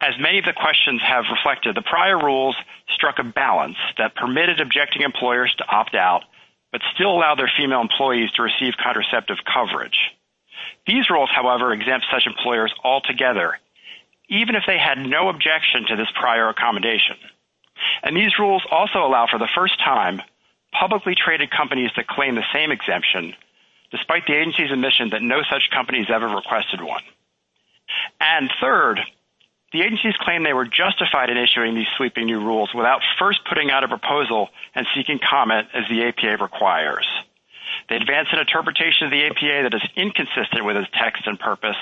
As many of the questions have reflected, the prior rules struck a balance that permitted objecting employers to opt out, but still allow their female employees to receive contraceptive coverage. These rules, however, exempt such employers altogether, even if they had no objection to this prior accommodation. And these rules also allow for the first time publicly traded companies to claim the same exemption, despite the agency's admission that no such companies ever requested one. And third, the agency's claim they were justified in issuing these sweeping new rules without first putting out a proposal and seeking comment as the APA requires. They advance an interpretation of the APA that is inconsistent with its text and purpose,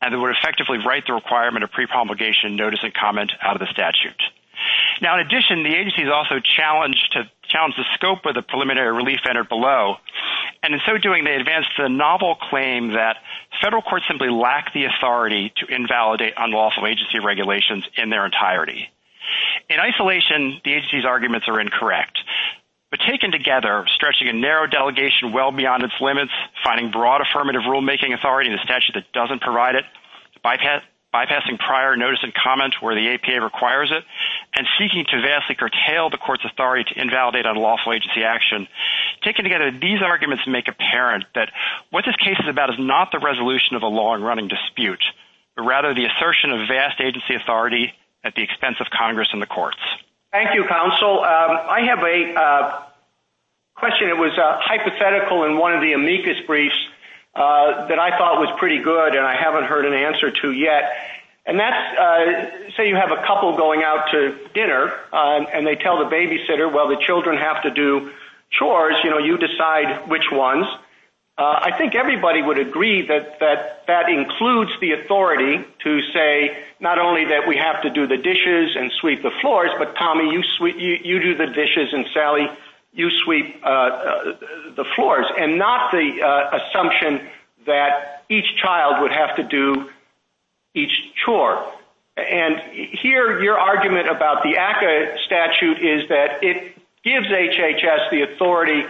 and that would effectively write the requirement of pre-promulgation notice and comment out of the statute. Now, in addition, the agency has also challenged to challenge the scope of the preliminary relief entered below, and in so doing, they advanced the novel claim that federal courts simply lack the authority to invalidate unlawful agency regulations in their entirety. In isolation, the agency's arguments are incorrect. But taken together, stretching a narrow delegation well beyond its limits, finding broad affirmative rulemaking authority in a statute that doesn't provide it, bypassing prior notice and comment where the APA requires it, and seeking to vastly curtail the court's authority to invalidate unlawful agency action, taken together, these arguments make apparent that what this case is about is not the resolution of a long-running dispute, but rather the assertion of vast agency authority at the expense of Congress and the courts. Thank you, counsel. Um, I have a uh, question. It was uh, hypothetical in one of the amicus briefs that I thought was pretty good, and I haven't heard an answer to yet. And that's, uh say you have a couple going out to dinner, and they tell the babysitter, well, the children have to do chores, you know, you decide which ones. Uh I think everybody would agree that that that includes the authority to say not only that we have to do the dishes and sweep the floors, but Tommy, you sweep you you do the dishes, and Sally, you sweep uh, uh, the floors, and not the uh, assumption that each child would have to do each chore. And here your argument about the ACA statute is that it gives HHS the authority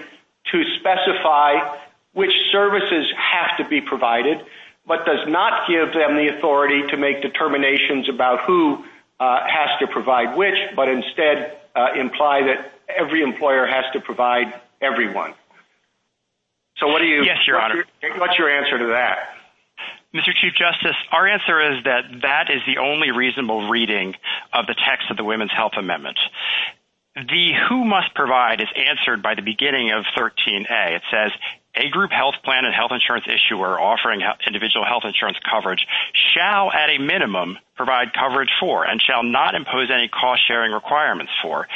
to specify which services have to be provided, but does not give them the authority to make determinations about who has to provide which, but instead Uh, imply that every employer has to provide everyone. So what do you... Yes, Your Honor. What's your answer to that? Mr. Chief Justice, our answer is that that is the only reasonable reading of the text of the Women's Health Amendment. The who must provide is answered by the beginning of 13A. It says, a group health plan and health insurance issuer offering individual health insurance coverage shall, at a minimum, provide coverage for and shall not impose any cost-sharing requirements for.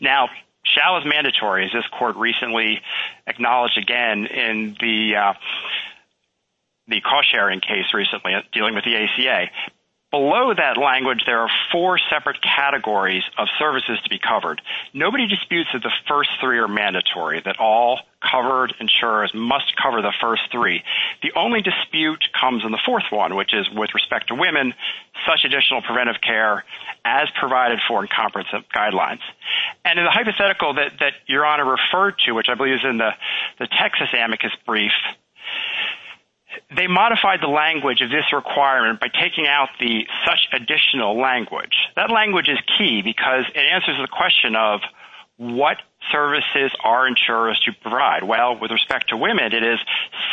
Now, shall is mandatory, as this court recently acknowledged again in the uh, the cost-sharing case recently uh, dealing with the ACA. Below that language, there are four separate categories of services to be covered. Nobody disputes that the first three are mandatory, that all covered insurers must cover the first three. The only dispute comes in the fourth one, which is with respect to women, such additional preventive care as provided for in comprehensive guidelines. And in the hypothetical that Your Honor referred to, which I believe is in the Texas amicus brief, they modified the language of this requirement by taking out the such additional language. That language is key because it answers the question of what services are insurers to provide. Well, with respect to women, it is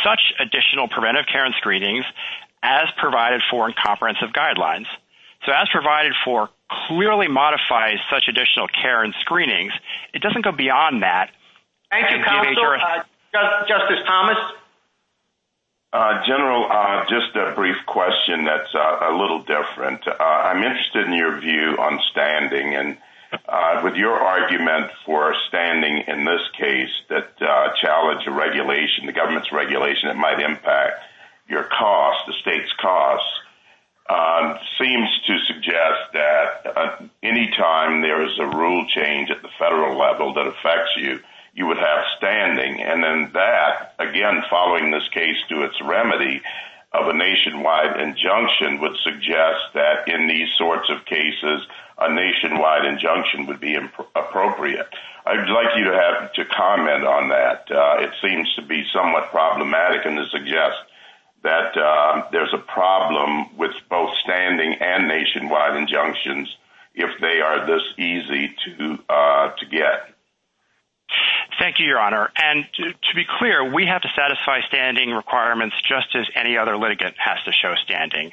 such additional preventive care and screenings as provided for in comprehensive guidelines. So as provided for clearly modifies such additional care and screenings. It doesn't go beyond that. Thank you, counsel. Uh, Justice Thomas? General, uh just a brief question that's a little different. Uh I'm interested in your view on standing and uh with your argument for standing in this case that uh challenge a regulation, the government's regulation that might impact your cost, the state's costs, uh seems to suggest that any time there is a rule change at the federal level that affects you, you would have standing. And then that, again, following this case to its remedy of a nationwide injunction would suggest that in these sorts of cases, a nationwide injunction would be appropriate. I'd like you to have to comment on that. Uh it seems to be somewhat problematic and to suggest that um there's a problem with both standing and nationwide injunctions if they are this easy to uh to get. Thank you, Your Honor. And to be clear, we have to satisfy standing requirements just as any other litigant has to show standing.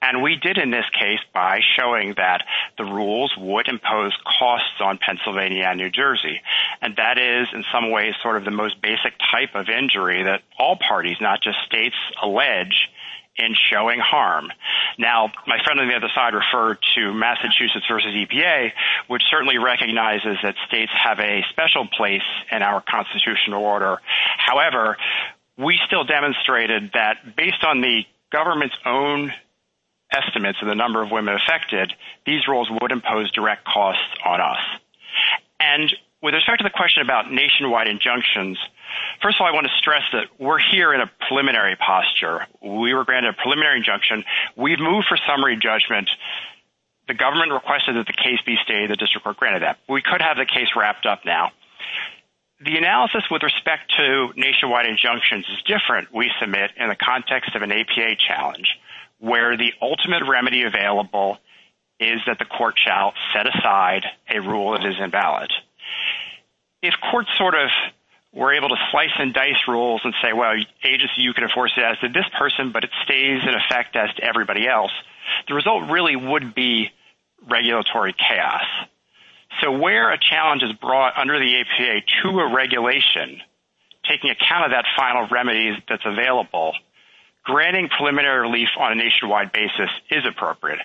And we did in this case by showing that the rules would impose costs on Pennsylvania and New Jersey. And that is in some ways sort of the most basic type of injury that all parties, not just states, allege in showing harm. Now, my friend on the other side referred to Massachusetts versus EPA, which certainly recognizes that states have a special place in our constitutional order. However, we still demonstrated that based on the government's own estimates of the number of women affected, these rules would impose direct costs on us. And with respect to the question about nationwide injunctions, first of all, I want to stress that we're here in a preliminary posture. We were granted a preliminary injunction. We've moved for summary judgment. The government requested that the case be stayed. The district court granted that. We could have the case wrapped up now. The analysis with respect to nationwide injunctions is different, we submit, in the context of an APA challenge, where the ultimate remedy available is that the court shall set aside a rule that is invalid. If courts sort of were able to slice and dice rules and say, well, agency, you can enforce it as to this person, but it stays in effect as to everybody else, the result really would be regulatory chaos. So where a challenge is brought under the APA to a regulation, taking account of that final remedy that's available, granting preliminary relief on a nationwide basis is appropriate.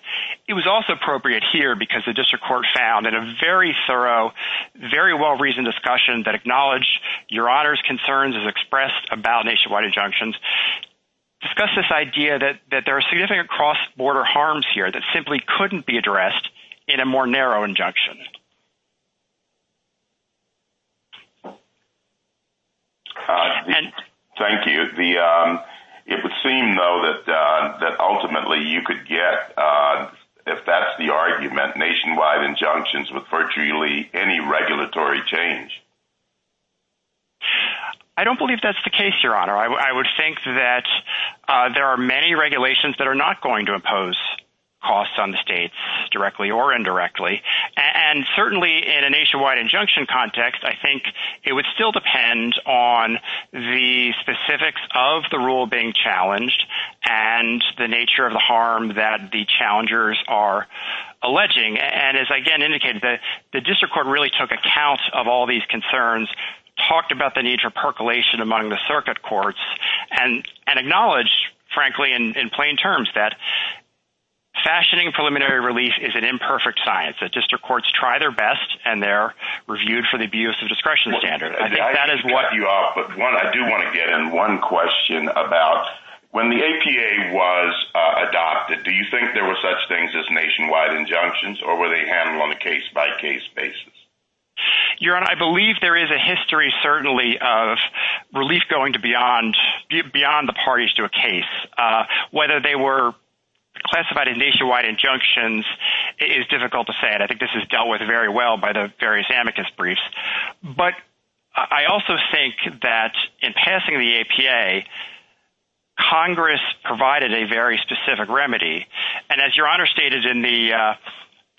It was also appropriate here because the district court found in a very thorough, very well-reasoned discussion that acknowledged your honor's concerns as expressed about nationwide injunctions, discussed this idea that there are significant cross-border harms here that simply couldn't be addressed in a more narrow injunction. Uh, thank you. Um, It would seem, though, that uh, ultimately you could get, uh, if that's the argument, nationwide injunctions with virtually any regulatory change. I don't believe that's the case, your honor. I would think that uh, there are many regulations that are not going to impose costs on the states directly or indirectly. And certainly in a nationwide injunction context, I think it would still depend on the specifics of the rule being challenged and the nature of the harm that the challengers are alleging. And as I again indicated, the district court really took account of all these concerns, talked about the need for percolation among the circuit courts, and acknowledged, frankly, in plain terms, that fashioning preliminary relief is an imperfect science. The district courts try their best, and they're reviewed for the abuse of discretion standard. I think that is what- you are. But one, I do want to get in one question about when the APA was uh, adopted, do you think there were such things as nationwide injunctions, or were they handled on a case-by-case basis? Your Honor, I believe there is a history, certainly, of relief going beyond the parties to a case. Uh, whether they were classified as nationwide injunctions is difficult to say, and I think this is dealt with very well by the various amicus briefs. But I also think that in passing the APA, Congress provided a very specific remedy. And as Your Honor stated in uh,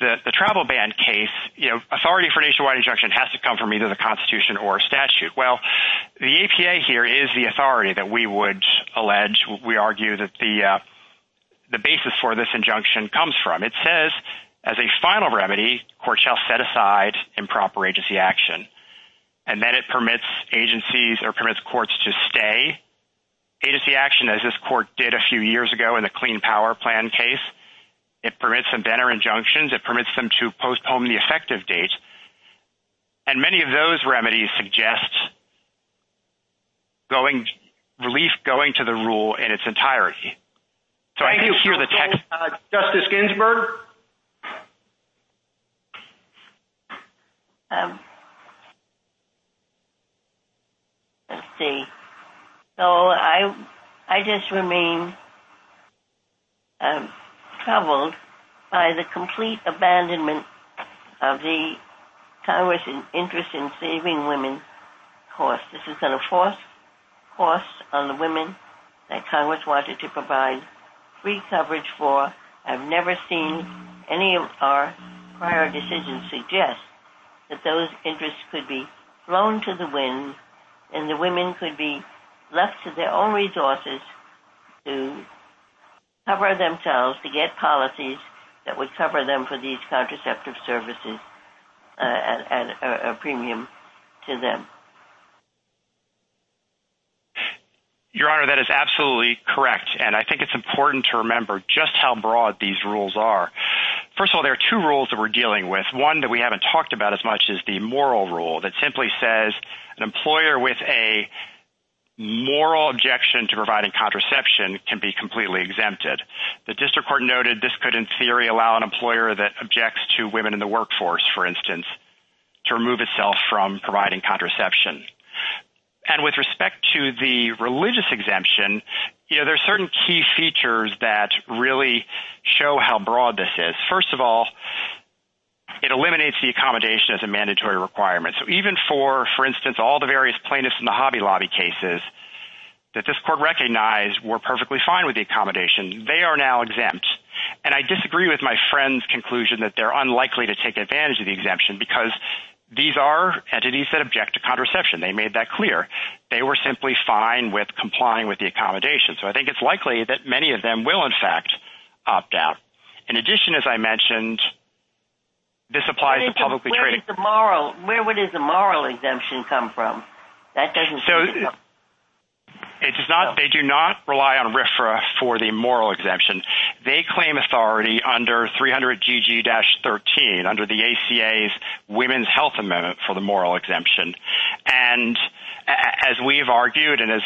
the travel ban case, you know, authority for nationwide injunction has to come from either the Constitution or statute. Well, the APA here is the authority that we would allege, we argue, that the uh, basis for this injunction comes from. It says, as a final remedy, court shall set aside improper agency action. And then it permits agencies or permits courts to stay agency action, as this court did a few years ago in the Clean Power Plan case. It permits them to injunctions. It permits them to postpone the effective date. And many of those remedies suggest relief going to the rule in its entirety. Uh, Justice Ginsburg? Um, let's see. So I just remain um, troubled by the complete abandonment of the Congress' interest in saving women costs. This is going to force costs on the women that Congress wanted to provide free coverage for. I've never seen any of our prior decisions suggest that those interests could be blown to the wind and the women could be left to their own resources to cover themselves, to get policies that would cover them for these contraceptive services uh, at a premium to them. Your Honor, that is absolutely correct. And I think it's important to remember just how broad these rules are. First of all, there are two rules that we're dealing with. One that we haven't talked about as much is the moral rule that simply says an employer with a moral objection to providing contraception can be completely exempted. The district court noted this could, in theory, allow an employer that objects to women in the workforce, for instance, to remove itself from providing contraception. And with respect to the religious exemption, you know, there are certain key features that really show how broad this is. First of all, it eliminates the accommodation as a mandatory requirement. So even for, for instance, all the various plaintiffs in the Hobby Lobby cases that this court recognized were perfectly fine with the accommodation, they are now exempt. And I disagree with my friend's conclusion that they're unlikely to take advantage of the exemption because these are entities that object to contraception. They made that clear. They were simply fine with complying with the accommodation. So I think it's likely that many of them will, in fact, opt out. In addition, as I mentioned, this applies to publicly traded... Where would the moral exemption come from? It does not they do not rely on RFRA for the moral exemption. They claim authority under 300GG-13, under the ACA's Women's Health Amendment for the moral exemption. And as we've argued, and as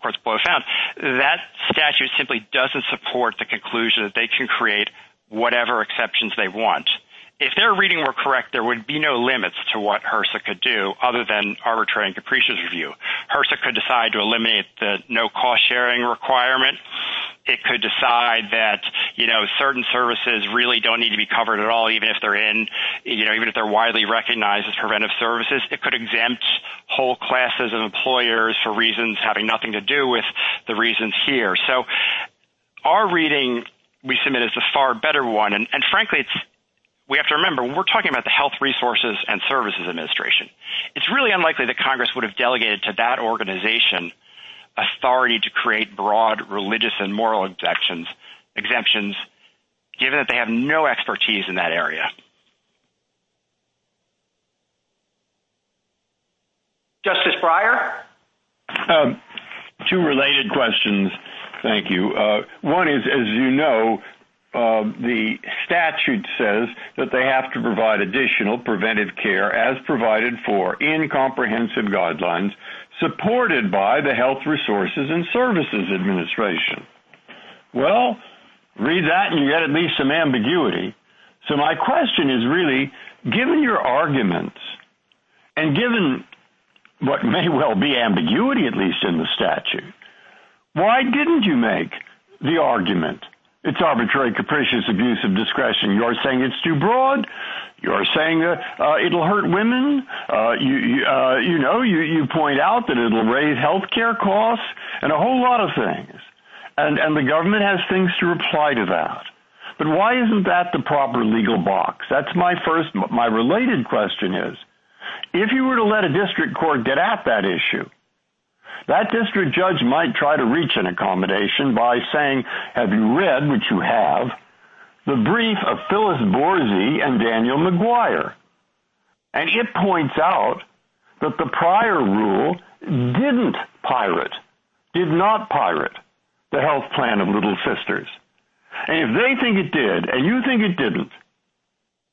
court's both found, that statute simply doesn't support the conclusion that they can create whatever exceptions they want. If their reading were correct, there would be no limits to what HRSA could do other than arbitrary and capricious review. HRSA could decide to eliminate the no-cost-sharing requirement. It could decide that, you know, certain services really don't need to be covered at all, even if they're in, you know, even if they're widely recognized as preventive services. It could exempt whole classes of employers for reasons having nothing to do with the reasons here. So our reading, we submit, is a far better one. And frankly, we have to remember, when we're talking about the Health Resources and Services Administration. It's really unlikely that Congress would have delegated to that organization authority to create broad religious and moral exemptions, given that they have no expertise in that area. Justice Breyer? Um, two related questions. Thank you. Uh, one is, as you know, Um, the statute says that they have to provide additional preventive care as provided for in comprehensive guidelines supported by the Health Resources and Services Administration. Well, read that and you get at least some ambiguity. So my question is really, given your arguments and given what may well be ambiguity, at least in the statute, why didn't you make the argument it's arbitrary, capricious abuse of discretion? You're saying it's too broad. You're saying uh, uh, it'll hurt women. Uh, you know, you point out that it'll raise health care costs and a whole lot of things. And and the government has things to reply to that. But why isn't that the proper legal box? That's my first, my related question is, if you were to let a district court get at that issue, that district judge might try to reach an accommodation by saying, have you read, which you have, the brief of Phyllis Borzi and Daniel McGuire? And it points out that the prior rule didn't pirate, did not pirate the health plan of Little Sisters. And if they think it did and you think it didn't,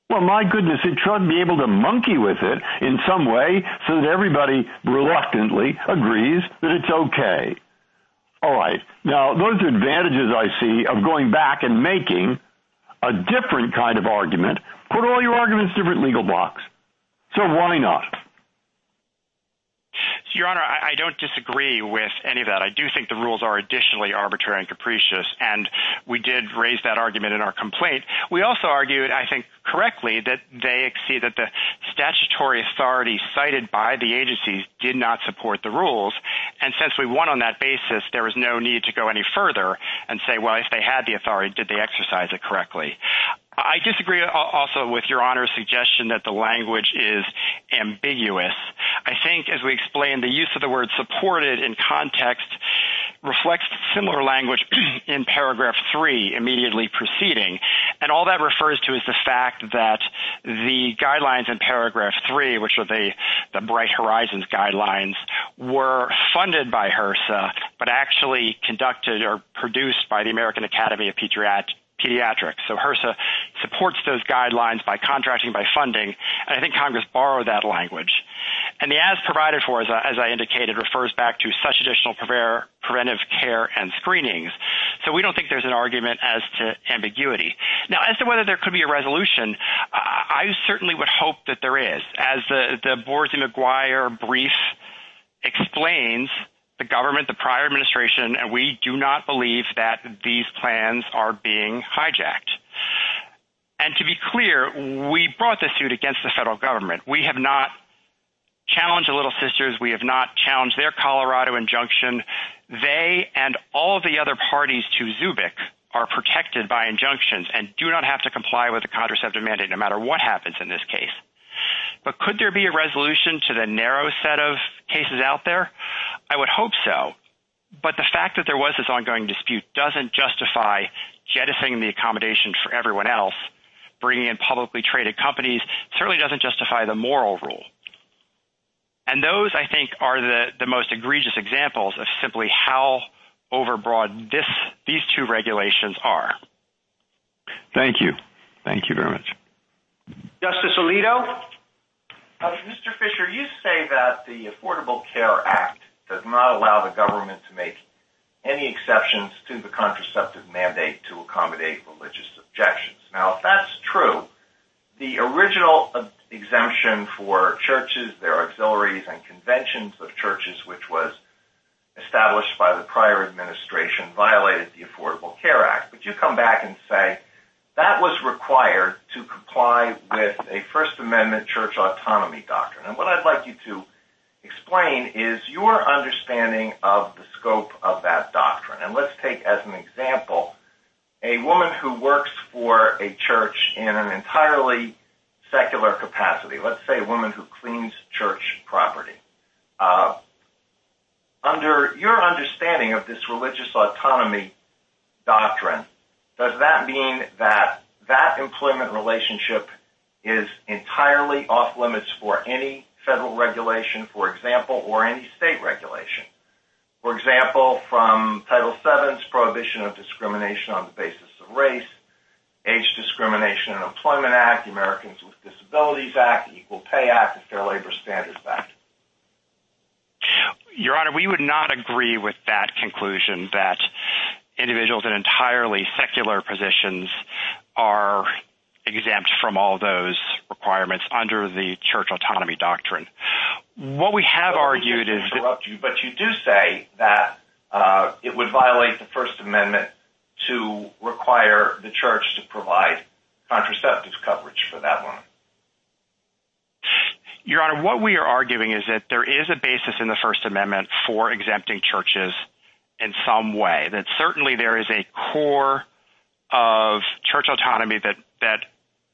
well, my goodness, it should be able to monkey with it in some way so that everybody reluctantly agrees that it's okay. All right. Now, those advantages I see of going back and making a different kind of argument. Put all your arguments in different legal box. So why not? Your Honor, I don't disagree with any of that. I do think the rules are additionally arbitrary and capricious. And we did raise that argument in our complaint. We also argued, I think correctly, that they exceed that the statutory authority cited by the agencies did not support the rules. And since we won on that basis, there was no need to go any further and say, well, if they had the authority, did they exercise it correctly? I disagree also with Your Honor's suggestion that the language is ambiguous. I think, as we explained, the use of the word supported in context reflects similar language in paragraph three immediately preceding. And all that refers to is the fact that the guidelines in paragraph three, which are the Bright Horizons guidelines, were funded by HRSA, but actually conducted or produced by the American Academy of Pediatrics. So HRSA supports those guidelines by contracting, by funding. And I think Congress borrowed that language. And the as provided for, as I indicated, refers back to such additional preventive care and screenings. So we don't think there's an argument as to ambiguity. Now, as to whether there could be a resolution, I certainly would hope that there is. As the Borzi-McGuire brief explains, the government, the prior administration, and we do not believe that these plans are being hijacked. And to be clear, we brought the suit against the federal government. We have not challenged the Little Sisters. We have not challenged their Colorado injunction. They and all of the other parties to Zubik are protected by injunctions and do not have to comply with the contraceptive mandate, no matter what happens in this case. But could there be a resolution to the narrow set of cases out there? I would hope so. But the fact that there was this ongoing dispute doesn't justify jettisoning the accommodation for everyone else. Bringing in publicly traded companies certainly doesn't justify the moral rule. And those, I think, are the most egregious examples of simply how overbroad these two regulations are. Thank you. Thank you very much. Justice Alito? Uh, Mr. Fischer, you say that the Affordable Care Act does not allow the government to make any exceptions to the contraceptive mandate to accommodate religious objections. Now, if that's true, the original exemption for churches, their auxiliaries, and conventions of churches, which was established by the prior administration, violated the Affordable Care Act. But you come back and say that was required to comply with a First Amendment church autonomy doctrine. And what I'd like you to explain is your understanding of the scope of that doctrine. And let's take as an example a woman who works for a church in an entirely secular capacity. Let's say a woman who cleans church property. Uh, under your understanding of this religious autonomy doctrine, does that mean that that employment relationship is entirely off limits for any federal regulation, for example, or any state regulation? For example, from Title VII's prohibition of discrimination on the basis of race Age Discrimination and Employment Act, the Americans with Disabilities Act, the Equal Pay Act, the Fair Labor Standards Act. Your Honor, we would not agree with that conclusion that individuals in entirely secular positions are exempt from all those requirements under the church autonomy doctrine. What we have argued is... But you do say that uh, it would violate the First Amendment to require the church to provide contraceptive coverage for that woman. Your Honor, what we are arguing is that there is a basis in the First Amendment for exempting churches in some way. That certainly there is a core of church autonomy that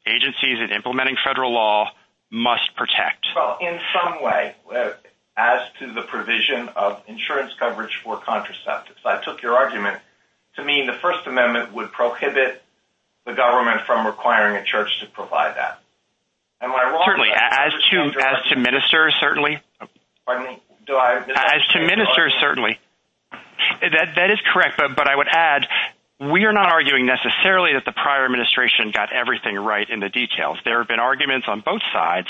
agencies in implementing federal law must protect. Well, in some way, uh, as to the provision of insurance coverage for contraceptives. I took your argument to mean the First Amendment would prohibit the government from requiring a church to provide that. Am I wrong? Certainly. As to ministers, certainly. Pardon me? As to ministers, certainly. That is correct, but I would add, we are not arguing necessarily that the prior administration got everything right in the details. There have been arguments on both sides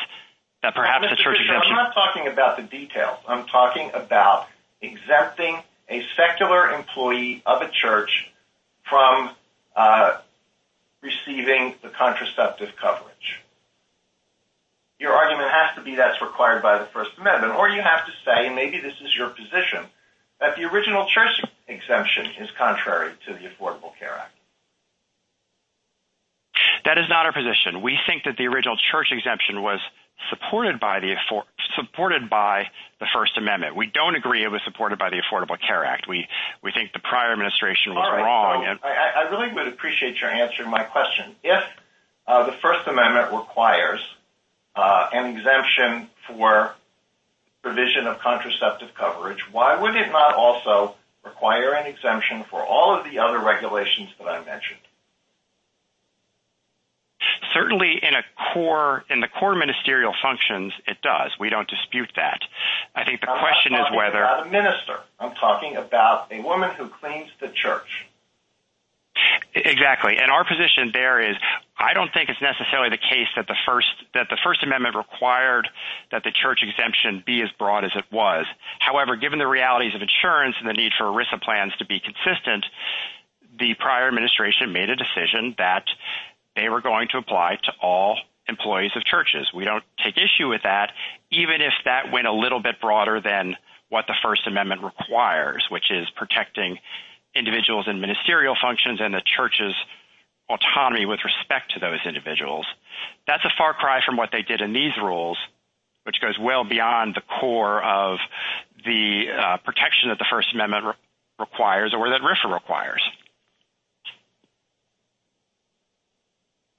that perhaps the church exemption... I'm not talking about the details. I'm talking about exempting a secular employee of a church from uh, receiving the contraceptive coverage. Your argument has to be that's required by the First Amendment, or you have to say, and maybe this is your position, that the original church exemption is contrary to the Affordable Care Act. That is not our position. We think that the original church exemption was supported by the First Amendment. We don't agree it was supported by the Affordable Care Act. We think the prior administration was wrong. I really would appreciate your answering my question. If uh, the First Amendment requires uh, an exemption for provision of contraceptive coverage, why would it not also require an exemption for all of the other regulations that I mentioned? Certainly in a core in the core ministerial functions, it does. We don't dispute that. I think the question is whether... I'm not talking about a minister. I'm talking about a woman who cleans the church. Exactly. And our position there is, I don't think it's necessarily the case that the First that the First Amendment required that the church exemption be as broad as it was. However, given the realities of insurance and the need for ERISA plans to be consistent, the prior administration made a decision that they were going to apply to all employees of churches. We don't take issue with that, even if that went a little bit broader than what the First Amendment requires, which is protecting individuals in ministerial functions and the church's autonomy with respect to those individuals. That's a far cry from what they did in these rules, which goes well beyond the core of the uh, protection that the First Amendment requires or that RFRA requires.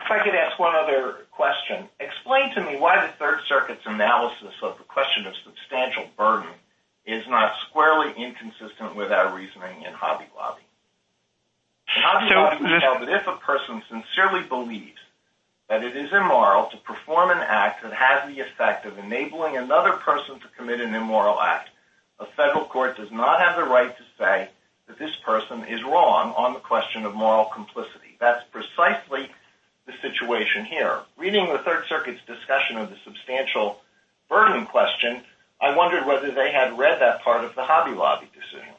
If I could ask one other question. Explain to me why the Third Circuit's analysis of the question of substantial burden is not squarely inconsistent with our reasoning in Hobby Lobby. Hobby Lobby held that if a person sincerely believes that it is immoral to perform an act that has the effect of enabling another person to commit an immoral act, a federal court does not have the right to say that this person is wrong on the question of moral complicity. That's precisely the situation here. Reading the Third Circuit's discussion of the substantial burden question, I wondered whether they had read that part of the Hobby Lobby decision.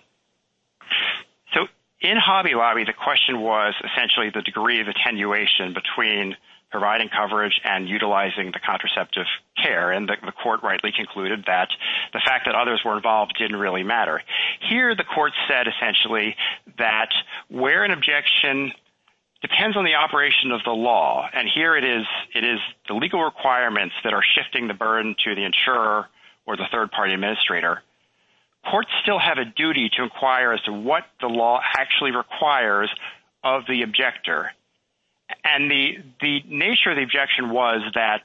So in Hobby Lobby, the question was essentially the degree of attenuation between providing coverage and utilizing the contraceptive care, and the court rightly concluded that the fact that others were involved didn't really matter. Here, the court said essentially that where an objection depends on the operation of the law, and here it is, it is the legal requirements that are shifting the burden to the insurer or the third-party administrator, courts still have a duty to inquire as to what the law actually requires of the objector. And the nature of the objection was that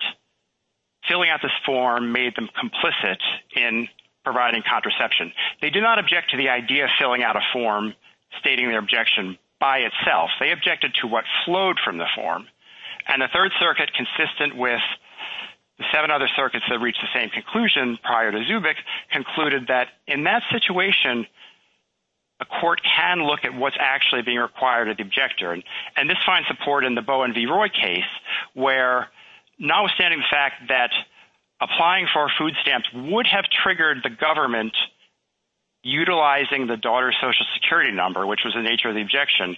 filling out this form made them complicit in providing contraception. They did not object to the idea of filling out a form stating their objection by itself. They objected to what flowed from the form. And the Third Circuit, consistent with the seven other circuits that reached the same conclusion prior to Zubik, concluded that in that situation, a court can look at what's actually being required of the objector. And this finds support in the Bowen v. Roy case, where notwithstanding the fact that applying for food stamps would have triggered the government utilizing the daughter's social security number, which was the nature of the objection,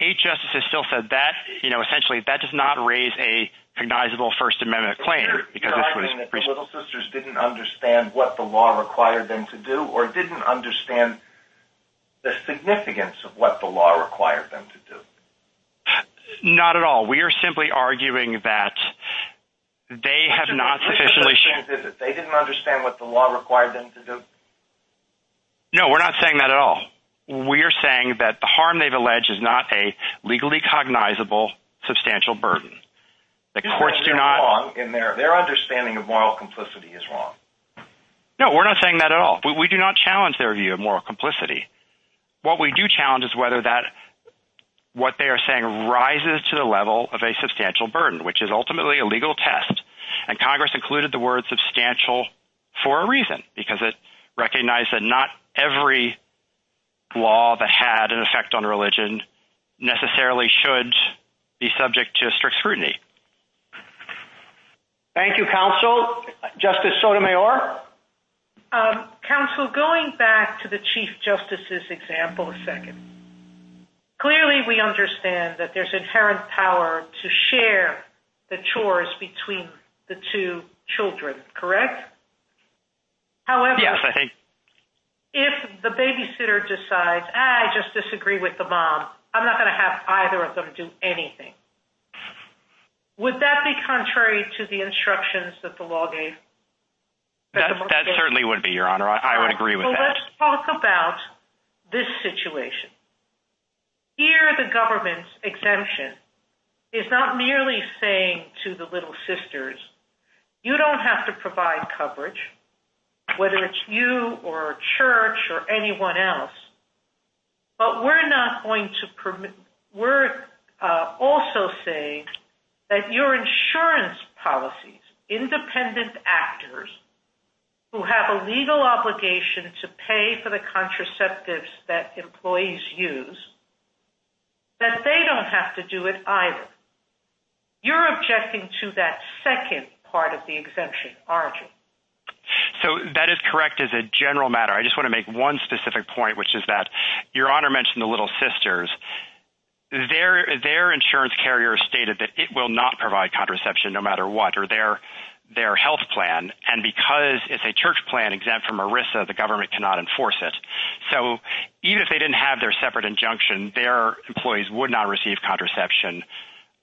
eight justices still said that, you know, essentially that does not raise a cognizable First Amendment claim. You're arguing that the Little Sisters didn't understand what the law required them to do or didn't understand the significance of what the law required them to do? Not at all. We are simply arguing that they have not sufficiently... They didn't understand what the law required them to do? No, we're not saying that at all. We are saying that the harm they've alleged is not a legally cognizable substantial burden. The courts do not... Wrong in their understanding of moral complicity is wrong. No, we're not saying that at all. We do not challenge their view of moral complicity. What we do challenge is whether that, what they are saying rises to the level of a substantial burden, which is ultimately a legal test. And Congress included the word substantial for a reason, because it recognized that not every law that had an effect on religion necessarily should be subject to strict scrutiny. Thank you, counsel. Justice Sotomayor? Um, counsel, going back to the Chief Justice's example a second. Clearly, we understand that there's inherent power to share the chores between the two children, correct? However... Yes, I think... If the babysitter decides, ah, I just disagree with the mom, I'm not going to have either of them do anything. Would that be contrary to the instructions that the law gave? That certainly would be, Your Honor. I would agree with that. Let's talk about this situation. Here, the government's exemption is not merely saying to the little sisters, you don't have to provide coverage, whether it's you or a church or anyone else. But we're not going to permit... We're uh, also saying that your insurance policies, independent actors who have a legal obligation to pay for the contraceptives that employees use, that they don't have to do it either. You're objecting to that second part of the exemption, aren't you? So that is correct as a general matter. I just want to make one specific point, which is that Your Honor mentioned the little sisters. Their their insurance carrier stated that it will not provide contraception no matter what, or their their health plan. And because it's a church plan exempt from ERISA, the government cannot enforce it. So even if they didn't have their separate injunction, their employees would not receive contraception.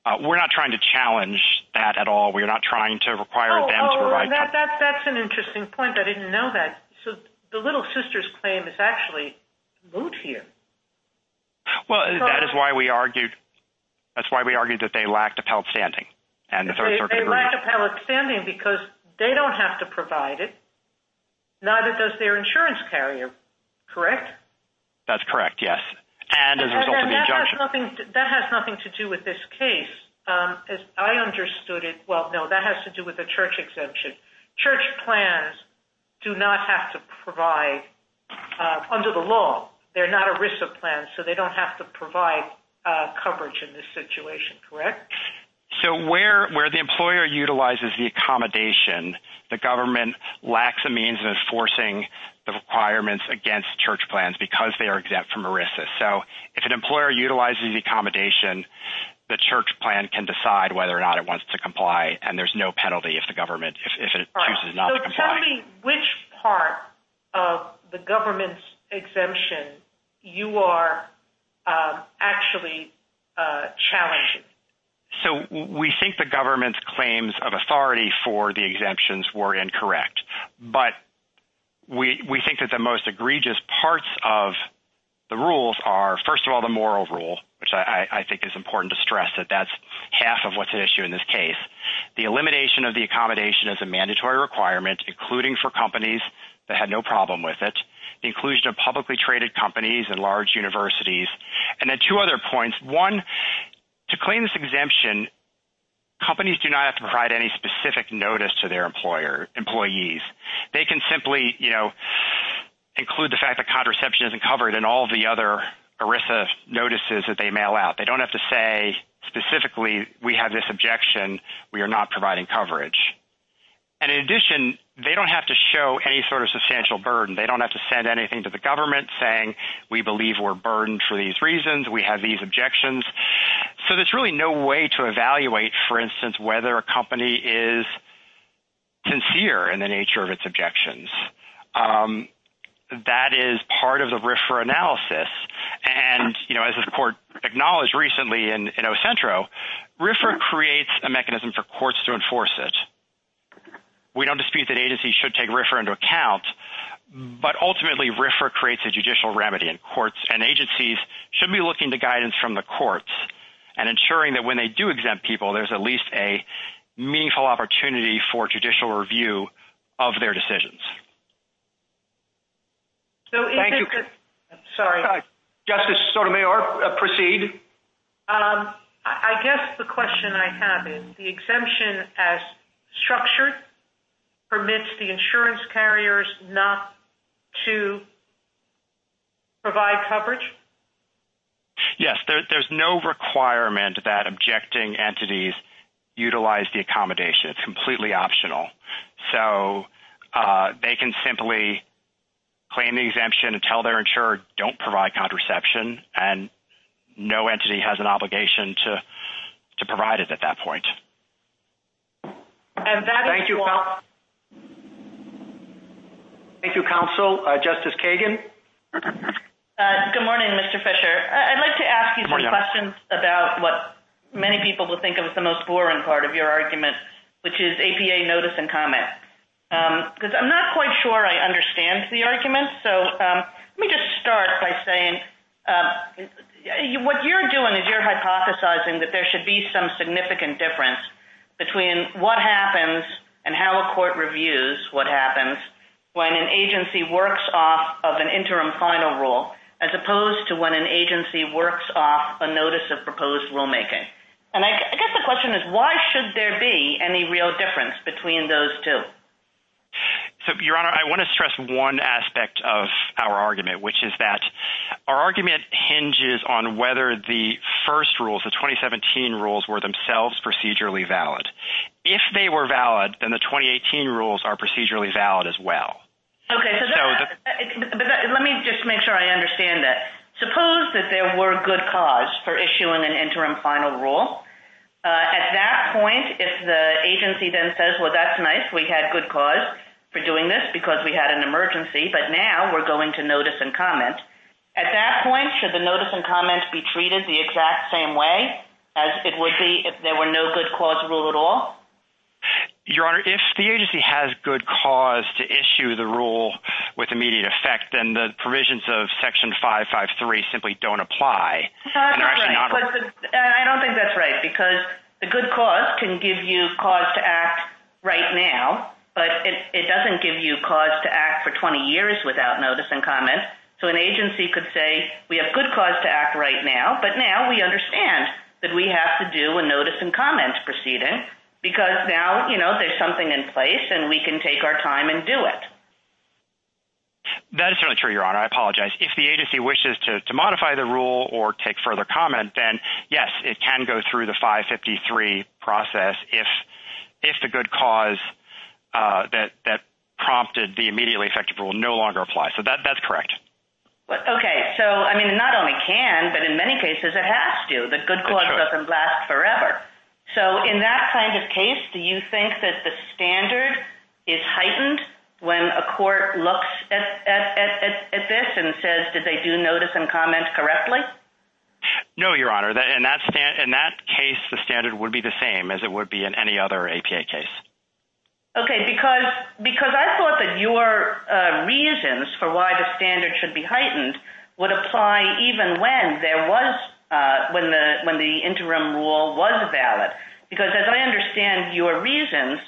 Uh, we're not trying to challenge that at all. We're not trying to require oh, them to oh, oh, provide... That. That's an interesting point. I didn't know that. So the little sisters claim is actually moot here. Well, uh, that is why we argued that they lacked appellate standing. They lack appellate standing because they don't have to provide it. Neither does their insurance carrier, correct? That's correct, yes. And as a result of the injunction... That has nothing to do with this case. Um, as I understood it, well, no, that has to do with the church exemption. Church plans do not have to provide, uh, under the law, they're not ERISA plans, so they don't have to provide uh, coverage in this situation, correct? So where the employer utilizes the accommodation, the government lacks a means of enforcing the requirements against church plans because they are exempt from ERISA. So if an employer utilizes the accommodation, the church plan can decide whether or not it wants to comply, and there's no penalty if the government if it chooses not to comply. So tell me which part of the government's exemption you are um, actually uh, challenging. So we think the government's claims of authority for the exemptions were incorrect. But we we think that the most egregious parts of the rules are, first of all, the moral rule, which I think is important to stress that that's half of what's at issue in this case. The elimination of the accommodation as a mandatory requirement, including for companies that had no problem with it. The inclusion of publicly traded companies and large universities. And then two other points. One, to claim this exemption, companies do not have to provide any specific notice to their employer employees. They can simply, you know, include the fact that contraception isn't covered in all the other ERISA notices that they mail out. They don't have to say specifically, we have this objection, we are not providing coverage. And in addition, they don't have to show any sort of substantial burden. They don't have to send anything to the government saying, we believe we're burdened for these reasons, we have these objections. So there's really no way to evaluate, for instance, whether a company is sincere in the nature of its objections. Um, that is part of the RFRA analysis. And, you know, as the court acknowledged recently in O Centro, RFRA creates a mechanism for courts to enforce it. We don't dispute that agencies should take RFRA into account, but ultimately RFRA creates a judicial remedy in courts and agencies should be looking to guidance from the courts and ensuring that when they do exempt people, there's at least a meaningful opportunity for judicial review of their decisions. Thank you. Sorry. Uh, Justice Sotomayor, uh, proceed. Um, I guess the question I have is, the exemption as structured permits the insurance carriers not to provide coverage? Yes, there's no requirement that objecting entities utilize the accommodation. It's completely optional. So uh, they can simply claim the exemption and tell their insurer, don't provide contraception, and no entity has an obligation to provide it at that point. Thank you. Thank you, counsel. Uh, Justice Kagan? Uh, good morning, Mr. Fischer. I'd like to ask you some questions about what many people will think of as the most boring part of your argument, which is APA notice and comment. Um, because I'm not quite sure I understand the argument. So um, let me just start by saying, um, what you're doing is you're hypothesizing that there should be some significant difference between what happens and how a court reviews what happens when an agency works off of an interim final rule, as opposed to when an agency works off a notice of proposed rulemaking. And I guess the question is, why should there be any real difference between those two? So, Your Honor, I want to stress one aspect of our argument, which is that our argument hinges on whether the first rules, the 2017 rules, were themselves procedurally valid. If they were valid, then the 2018 rules are procedurally valid as well. Okay, So, uh, but let me just make sure I understand that. Suppose that there were good cause for issuing an interim final rule. Uh, at that point, if the agency then says, well, that's nice, we had good cause for doing this because we had an emergency, but now we're going to notice and comment. At that point, should the notice and comment be treated the exact same way as it would be if there were no good cause rule at all? Your Honor, if the agency has good cause to issue the rule with immediate effect, then the provisions of Section 553 simply don't apply. Uh, I don't think that's right, because the good cause can give you cause to act right now, but it doesn't give you cause to act for 20 years without notice and comment. So an agency could say, we have good cause to act right now, but now we understand that we have to do a notice and comment proceeding, because now you know, there's something in place and we can take our time and do it. That is certainly true, Your Honor. I apologize. If the agency wishes to modify the rule or take further comment, then yes, it can go through the 553 process if the good cause uh, that prompted the immediately effective rule no longer applies. So that's correct. Okay, so I mean, it not only can, but in many cases it has to. The good cause doesn't last forever. So in that kind of case, do you think that the standard is heightened when a court looks at this and says, did they do notice and comment correctly? No, Your Honor. In that case, the standard would be the same as it would be in any other APA case. Okay, because I thought that your uh, reasons for why the standard should be heightened would apply even when Uh, the when the interim rule was valid. Because as I understand your reasons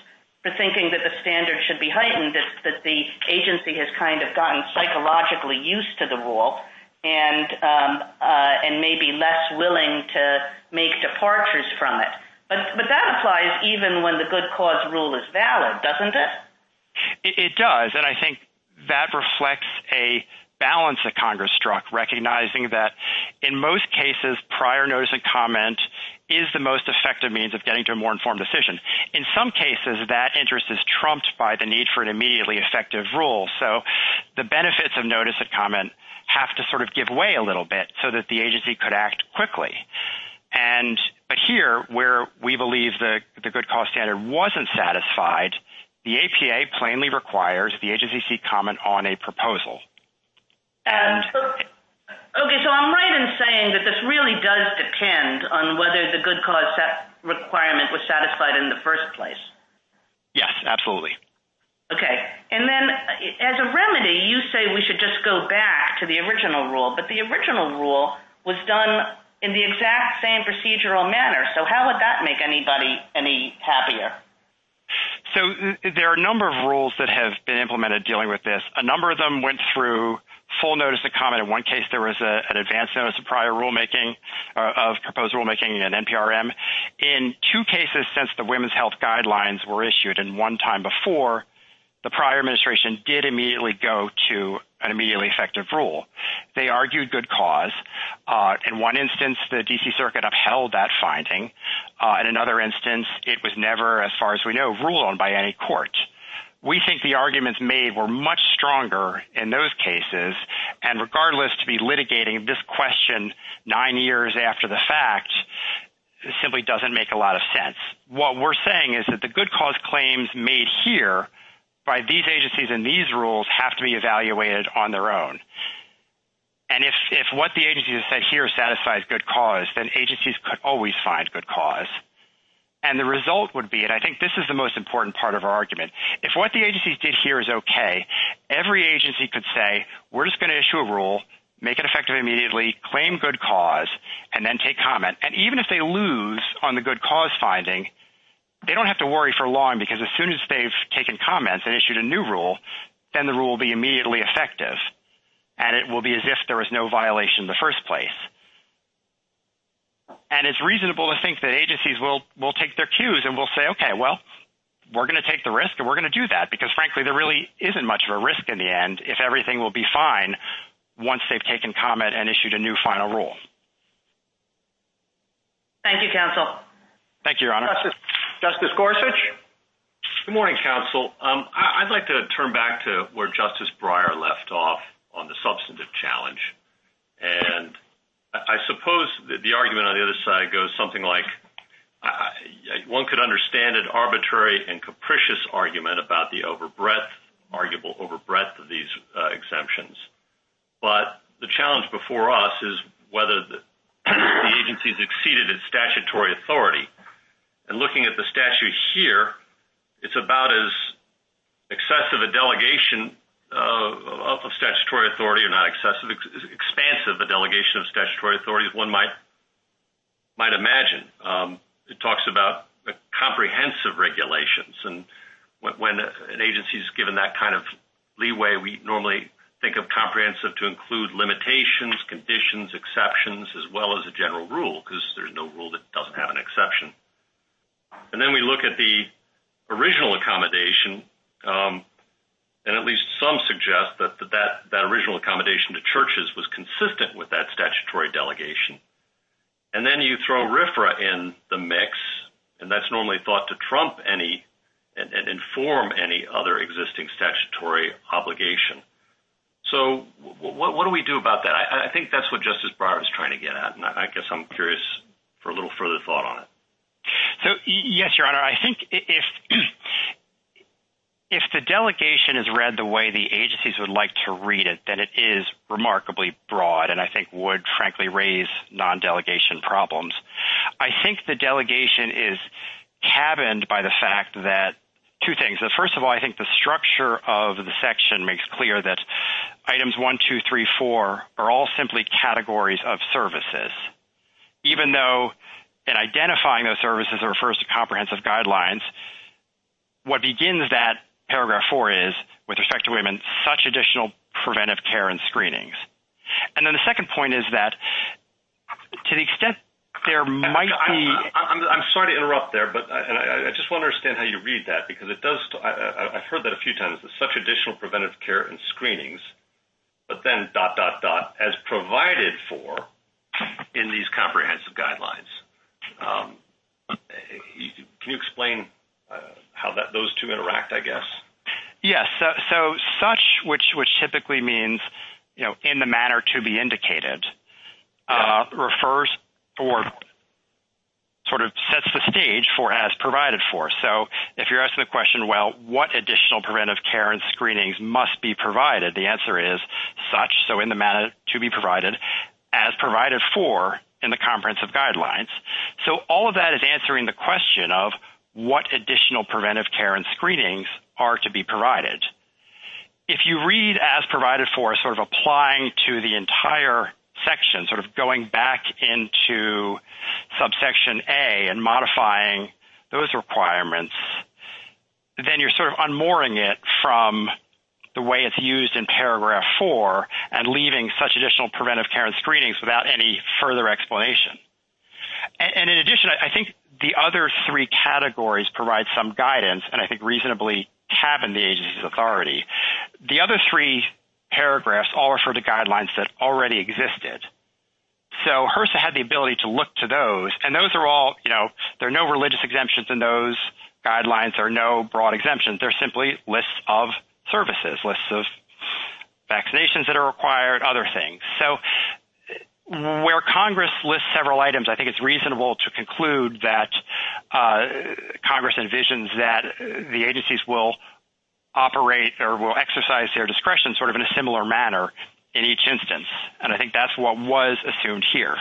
for thinking that the standard should be heightened, it's that the agency has kind of gotten psychologically used to the rule and um, uh, may be less willing to make departures from it. But that applies even when the good cause rule is valid, doesn't it? It does, and I think that reflects a balance that Congress struck, recognizing that in most cases, prior notice and comment is the most effective means of getting to a more informed decision. In some cases, that interest is trumped by the need for an immediately effective rule. So the benefits of notice and comment have to sort of give way a little bit so that the agency could act quickly. And but here, where we believe the good cause standard wasn't satisfied, the APA plainly requires the agency seek comment on a proposal. Um, okay, so I'm right in saying that this really does depend on whether the good cause requirement was satisfied in the first place. Yes, absolutely. Okay, and then uh, as a remedy, you say we should just go back to the original rule, but the original rule was done in the exact same procedural manner. So how would that make anybody any happier? So there are a number of rules that have been implemented dealing with this. A number of them went through full notice and comment. In one case, there was an advance notice of prior rulemaking, uh, of proposed rulemaking in NPRM. In two cases since the women's health guidelines were issued, and one time before, the prior administration did immediately go to an immediately effective rule. They argued good cause. Uh, in one instance, the D.C. Circuit upheld that finding. Uh, in another instance, it was never, as far as we know, ruled on by any court. We think the arguments made were much stronger in those cases, and regardless to be litigating this question nine years after the fact simply doesn't make a lot of sense. What we're saying is that the good cause claims made here by these agencies and these rules have to be evaluated on their own. And if what the agency has said here satisfies good cause, then agencies could always find good cause. And the result would be, and I think this is the most important part of our argument, if what the agencies did here is okay, every agency could say, we're just going to issue a rule, make it effective immediately, claim good cause, and then take comment. And even if they lose on the good cause finding, they don't have to worry for long because as soon as they've taken comments and issued a new rule, then the rule will be immediately effective. And it will be as if there was no violation in the first place. And it's reasonable to think that agencies will take their cues and will say, okay, well, we're going to take the risk and we're going to do that because, frankly, there really isn't much of a risk in the end if everything will be fine once they've taken comment and issued a new final rule. Thank you, counsel. Thank you, Your Honor. Justice Gorsuch? Good morning, counsel. Um, I'd like to turn back to where Justice Breyer left off on the substantive challenge. And I suppose the argument on the other side goes something like, one could understand an arbitrary and capricious argument about the overbreadth, arguable overbreadth of these uh, exemptions. But the challenge before us is whether the agency has exceeded its statutory authority. And looking at the statute here, it's about as excessive a delegation uh, of statutory authority, or not excessive, expansive a delegation of statutory authority as one might imagine. Um, it talks about comprehensive regulations. And when an agency is given that kind of leeway, we normally think of comprehensive to include limitations, conditions, exceptions, as well as a general rule because there's no rule that doesn't have an exception. And then we look at the original accommodation, um, and at least some suggest that that original accommodation to churches was consistent with that statutory delegation. And then you throw RFRA in the mix, and that's normally thought to trump any and inform any other existing statutory obligation. So what do we do about that? I think that's what Justice Breyer is trying to get at, and I guess I'm curious for a little further thought on it. So, yes, Your Honor, I think if the delegation is read the way the agencies would like to read it, then it is remarkably broad and I think would, frankly, raise non-delegation problems. I think the delegation is cabined by the fact that two things. First of all, I think the structure of the section makes clear that items 1, 2, 3, 4 are all simply categories of services. Even though in identifying those services it refers to comprehensive guidelines, what begins that paragraph 4 is, with respect to women, such additional preventive care and screenings. And then the second point is that to the extent there might be... I'm sorry to interrupt there, but I just want to understand how you read that because it does... I've heard that a few times, that such additional preventive care and screenings, but then dot, dot, dot, as provided for in these comprehensive guidelines. Um, eh, can you explain uh, how those two interact, I guess? Yes. So such, which typically means, you know, in the manner to be indicated, uh, refers or sort of sets the stage for as provided for. So if you're asking the question, well, what additional preventive care and screenings must be provided? The answer is such. So in the manner to be provided as provided for in the comprehensive guidelines. So all of that is answering the question of what additional preventive care and screenings are to be provided. If you read as provided for sort of applying to the entire section, sort of going back into subsection A and modifying those requirements, then you're sort of unmooring it from the way it's used in paragraph four and leaving such additional preventive care and screenings without any further explanation. And in addition, I think the other three categories provide some guidance and I think reasonably cabin the agency's authority. The other three paragraphs all refer to guidelines that already existed. So HRSA had the ability to look to those and those are all, you know, there are no religious exemptions in those guidelines. There are no broad exemptions. They're simply lists of services, lists of vaccinations that are required, other things. So where Congress lists several items, I think it's reasonable to conclude that uh, Congress envisions that the agencies will operate or will exercise their discretion sort of in a similar manner in each instance. And I think that's what was assumed here.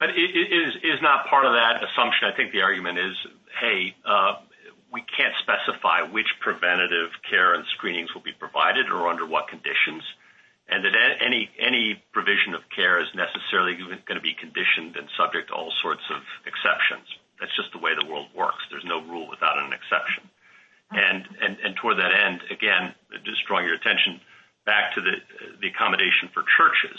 But it is not part of that assumption. I think the argument is, hey, uh, we can't specify which preventative care and screenings will be provided or under what conditions. And that any any provision of care is necessarily going to be conditioned and subject to all sorts of exceptions. That's just the way the world works. There's no rule without an exception. And and and toward that end, again, just drawing your attention back to the the accommodation for churches.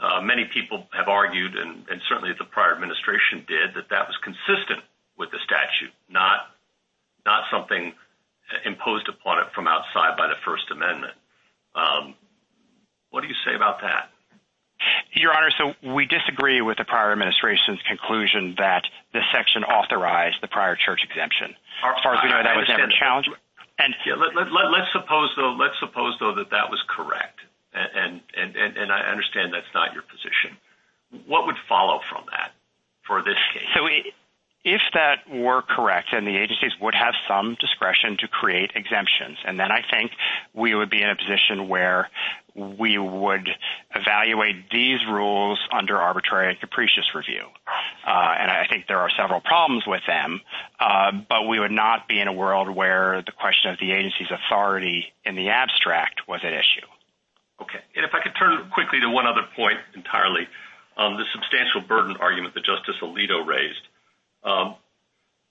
Uh, many people have argued and certainly the prior administration did that that was consistent with the statute, not not something uh, imposed upon it from outside by the First Amendment. Um, What do you say about that? Your Honor, so we disagree with the prior administration's conclusion that this section authorized the prior church exemption. As far as we know, that was never challenged. Let's suppose, though, that that was correct. And I understand that's not your position. What would follow from that for this case? So if that were correct, then the agencies would have some discretion to create exemptions. And then I think we would be in a position where we would evaluate these rules under arbitrary and capricious review. Uh, and I think there are several problems with them. Uh, but we would not be in a world where the question of the agency's authority in the abstract was at issue. Okay. And if I could turn quickly to one other point entirely, um, the substantial burden argument that Justice Alito raised. Um,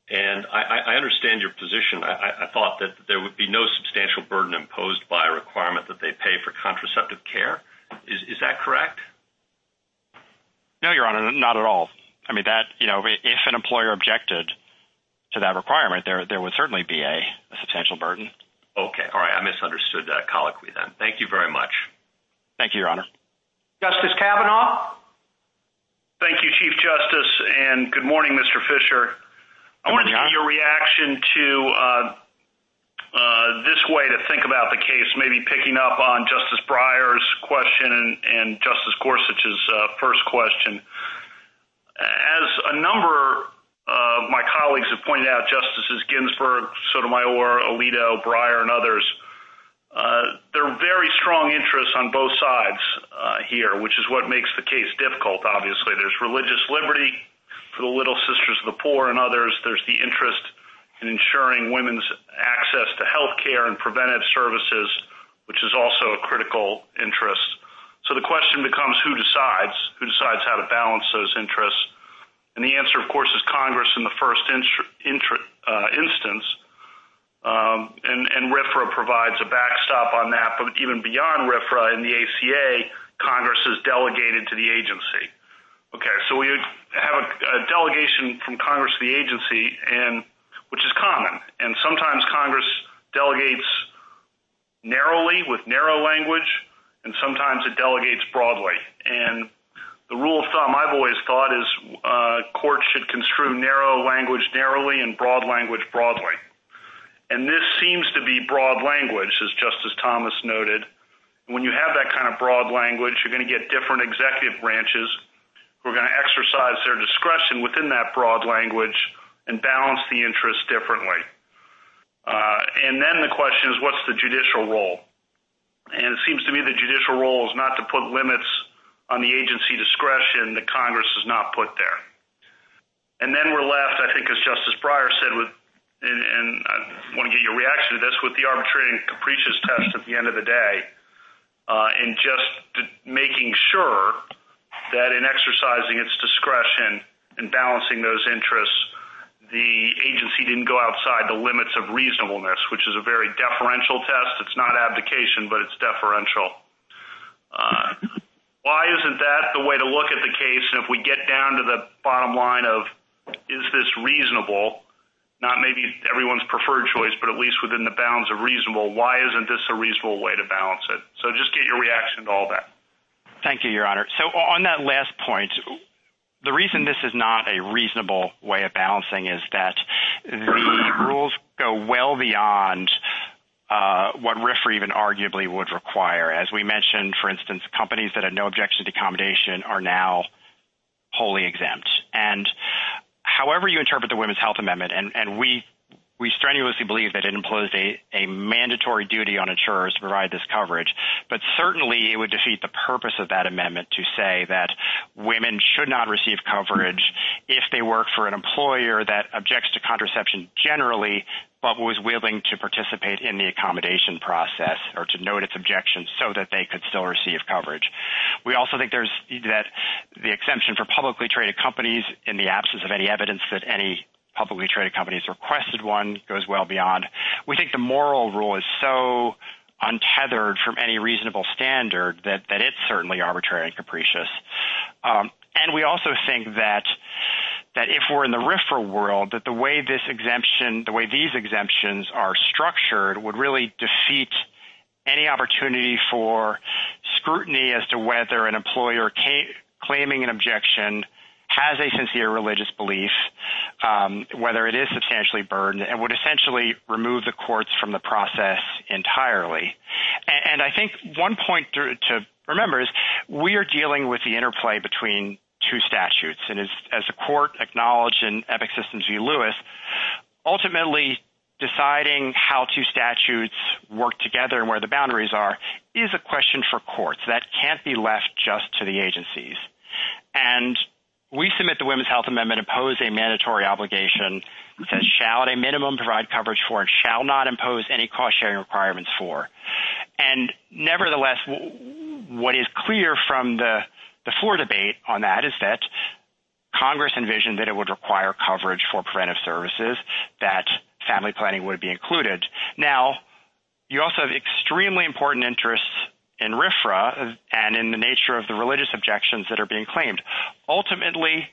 And I understand your position. I thought that there would be no substantial burden imposed by a requirement that they pay for contraceptive care. Is that correct? No, Your Honor, not at all. I mean, that, you know, if an employer objected to that requirement, there would certainly be a substantial burden. Okay. All right. I misunderstood that colloquy then. Thank you very much. Thank you, Your Honor. Justice Kavanaugh? Thank you, Chief Justice. And good morning, Mr. Fischer. I wanted to get your reaction to uh, uh, this way to think about the case, maybe picking up on Justice Breyer's question and Justice Gorsuch's uh, first question. As a number of my colleagues have pointed out, Justices Ginsburg, Sotomayor, Alito, Breyer, and others, there are very strong interests on both sides here, which is what makes the case difficult, obviously. There's religious liberty for the Little Sisters of the Poor and others. There's the interest in ensuring women's access to health care and preventive services, which is also a critical interest. So the question becomes who decides? Who decides how to balance those interests? And the answer, of course, is Congress in the first uh, instance. Um, and RFRA provides a backstop on that. But even beyond RFRA in the ACA, Congress is delegated to the agency. Okay. So we have a delegation from Congress to the agency, and which is common. And sometimes Congress delegates narrowly with narrow language, and sometimes it delegates broadly. And the rule of thumb I've always thought is uh, courts should construe narrow language narrowly and broad language broadly. And this seems to be broad language, as Justice Thomas noted. When you have that kind of broad language, you're going to get different executive branches who are going to exercise their discretion within that broad language and balance the interests differently. Uh, and then the question is, what's the judicial role? And it seems to me the judicial role is not to put limits on the agency discretion that Congress has not put there. And then we're left, I think, as Justice Breyer said, and I want to get your reaction to this, with the arbitrary and capricious test at the end of the day, uh, and just making sure that in exercising its discretion and balancing those interests, the agency didn't go outside the limits of reasonableness, which is a very deferential test. It's not abdication, but it's deferential. Uh why isn't that the way to look at the case? And if we get down to the bottom line of, is this reasonable? Not maybe everyone's preferred choice, but at least within the bounds of reasonable. Why isn't this a reasonable way to balance it? So just get your reaction to all that. Thank you, Your Honor. So on that last point, the reason this is not a reasonable way of balancing is that the rules go well beyond uh, what RFRA even arguably would require. As we mentioned, for instance, companies that had no objection to accommodation are now wholly exempt. And however you interpret the Women's Health Amendment, and we strenuously believe that it imposed a mandatory duty on insurers to provide this coverage, but certainly it would defeat the purpose of that amendment to say that women should not receive coverage if they work for an employer that objects to contraception generally, but was willing to participate in the accommodation process or to note its objections so that they could still receive coverage. We also think that the exemption for publicly traded companies in the absence of any evidence that any publicly traded companies requested one goes well beyond. We think the moral rule is so untethered from any reasonable standard that it's certainly arbitrary and capricious. Um, and we also think that if we're in the RFRA world, that the way this exemption, the way these exemptions are structured would really defeat any opportunity for scrutiny as to whether an employer claiming an objection has a sincere religious belief, um, whether it is substantially burdened, and would essentially remove the courts from the process entirely. And I think one point to remember is we are dealing with the interplay between two statutes. And as the court acknowledged in Epic Systems v. Lewis, ultimately deciding how two statutes work together and where the boundaries are is a question for courts. That can't be left just to the agencies. And we submit the Women's Health Amendment impose a mandatory obligation that says shall at a minimum provide coverage for and shall not impose any cost-sharing requirements for. And nevertheless, what is clear from the floor debate on that is that Congress envisioned that it would require coverage for preventive services, that family planning would be included. Now, you also have extremely important interests in RFRA and in the nature of the religious objections that are being claimed. Ultimately,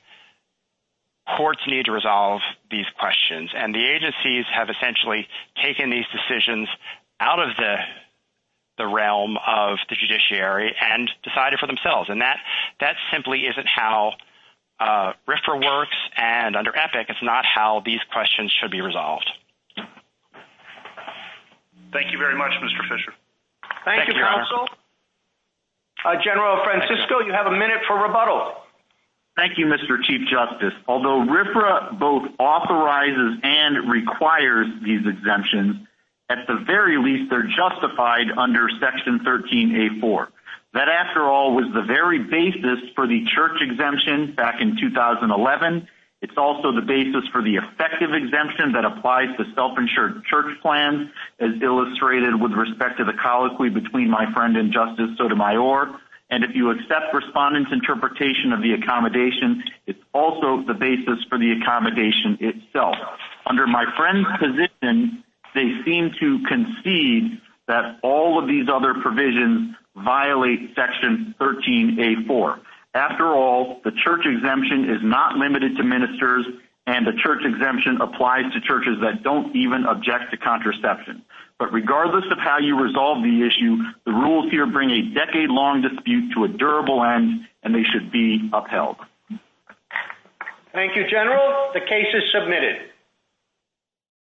courts need to resolve these questions. And the agencies have essentially taken these decisions out of the realm of the judiciary and decided for themselves. And that simply isn't how uh, RFRA works. And under Epic, it's not how these questions should be resolved. Thank you very much, Mr. Fischer. Thank you, counsel. Uh, General Francisco, you have a minute for rebuttal. Thank you, Mr. Chief Justice. Although RFRA both authorizes and requires these exemptions, at the very least, they're justified under Section 13A4. That, after all, was the very basis for the church exemption back in 2011. It's also the basis for the effective exemption that applies to self-insured church plans, as illustrated with respect to the colloquy between my friend and Justice Sotomayor. And if you accept respondents' interpretation of the accommodation, it's also the basis for the accommodation itself. Under my friend's position, they seem to concede that all of these other provisions violate Section 13A4. After all, the church exemption is not limited to ministers, and the church exemption applies to churches that don't even object to contraception. but regardless of how you resolve the issue, the rules here bring a decade-long dispute to a durable end, and they should be upheld. Thank you, General. The case is submitted.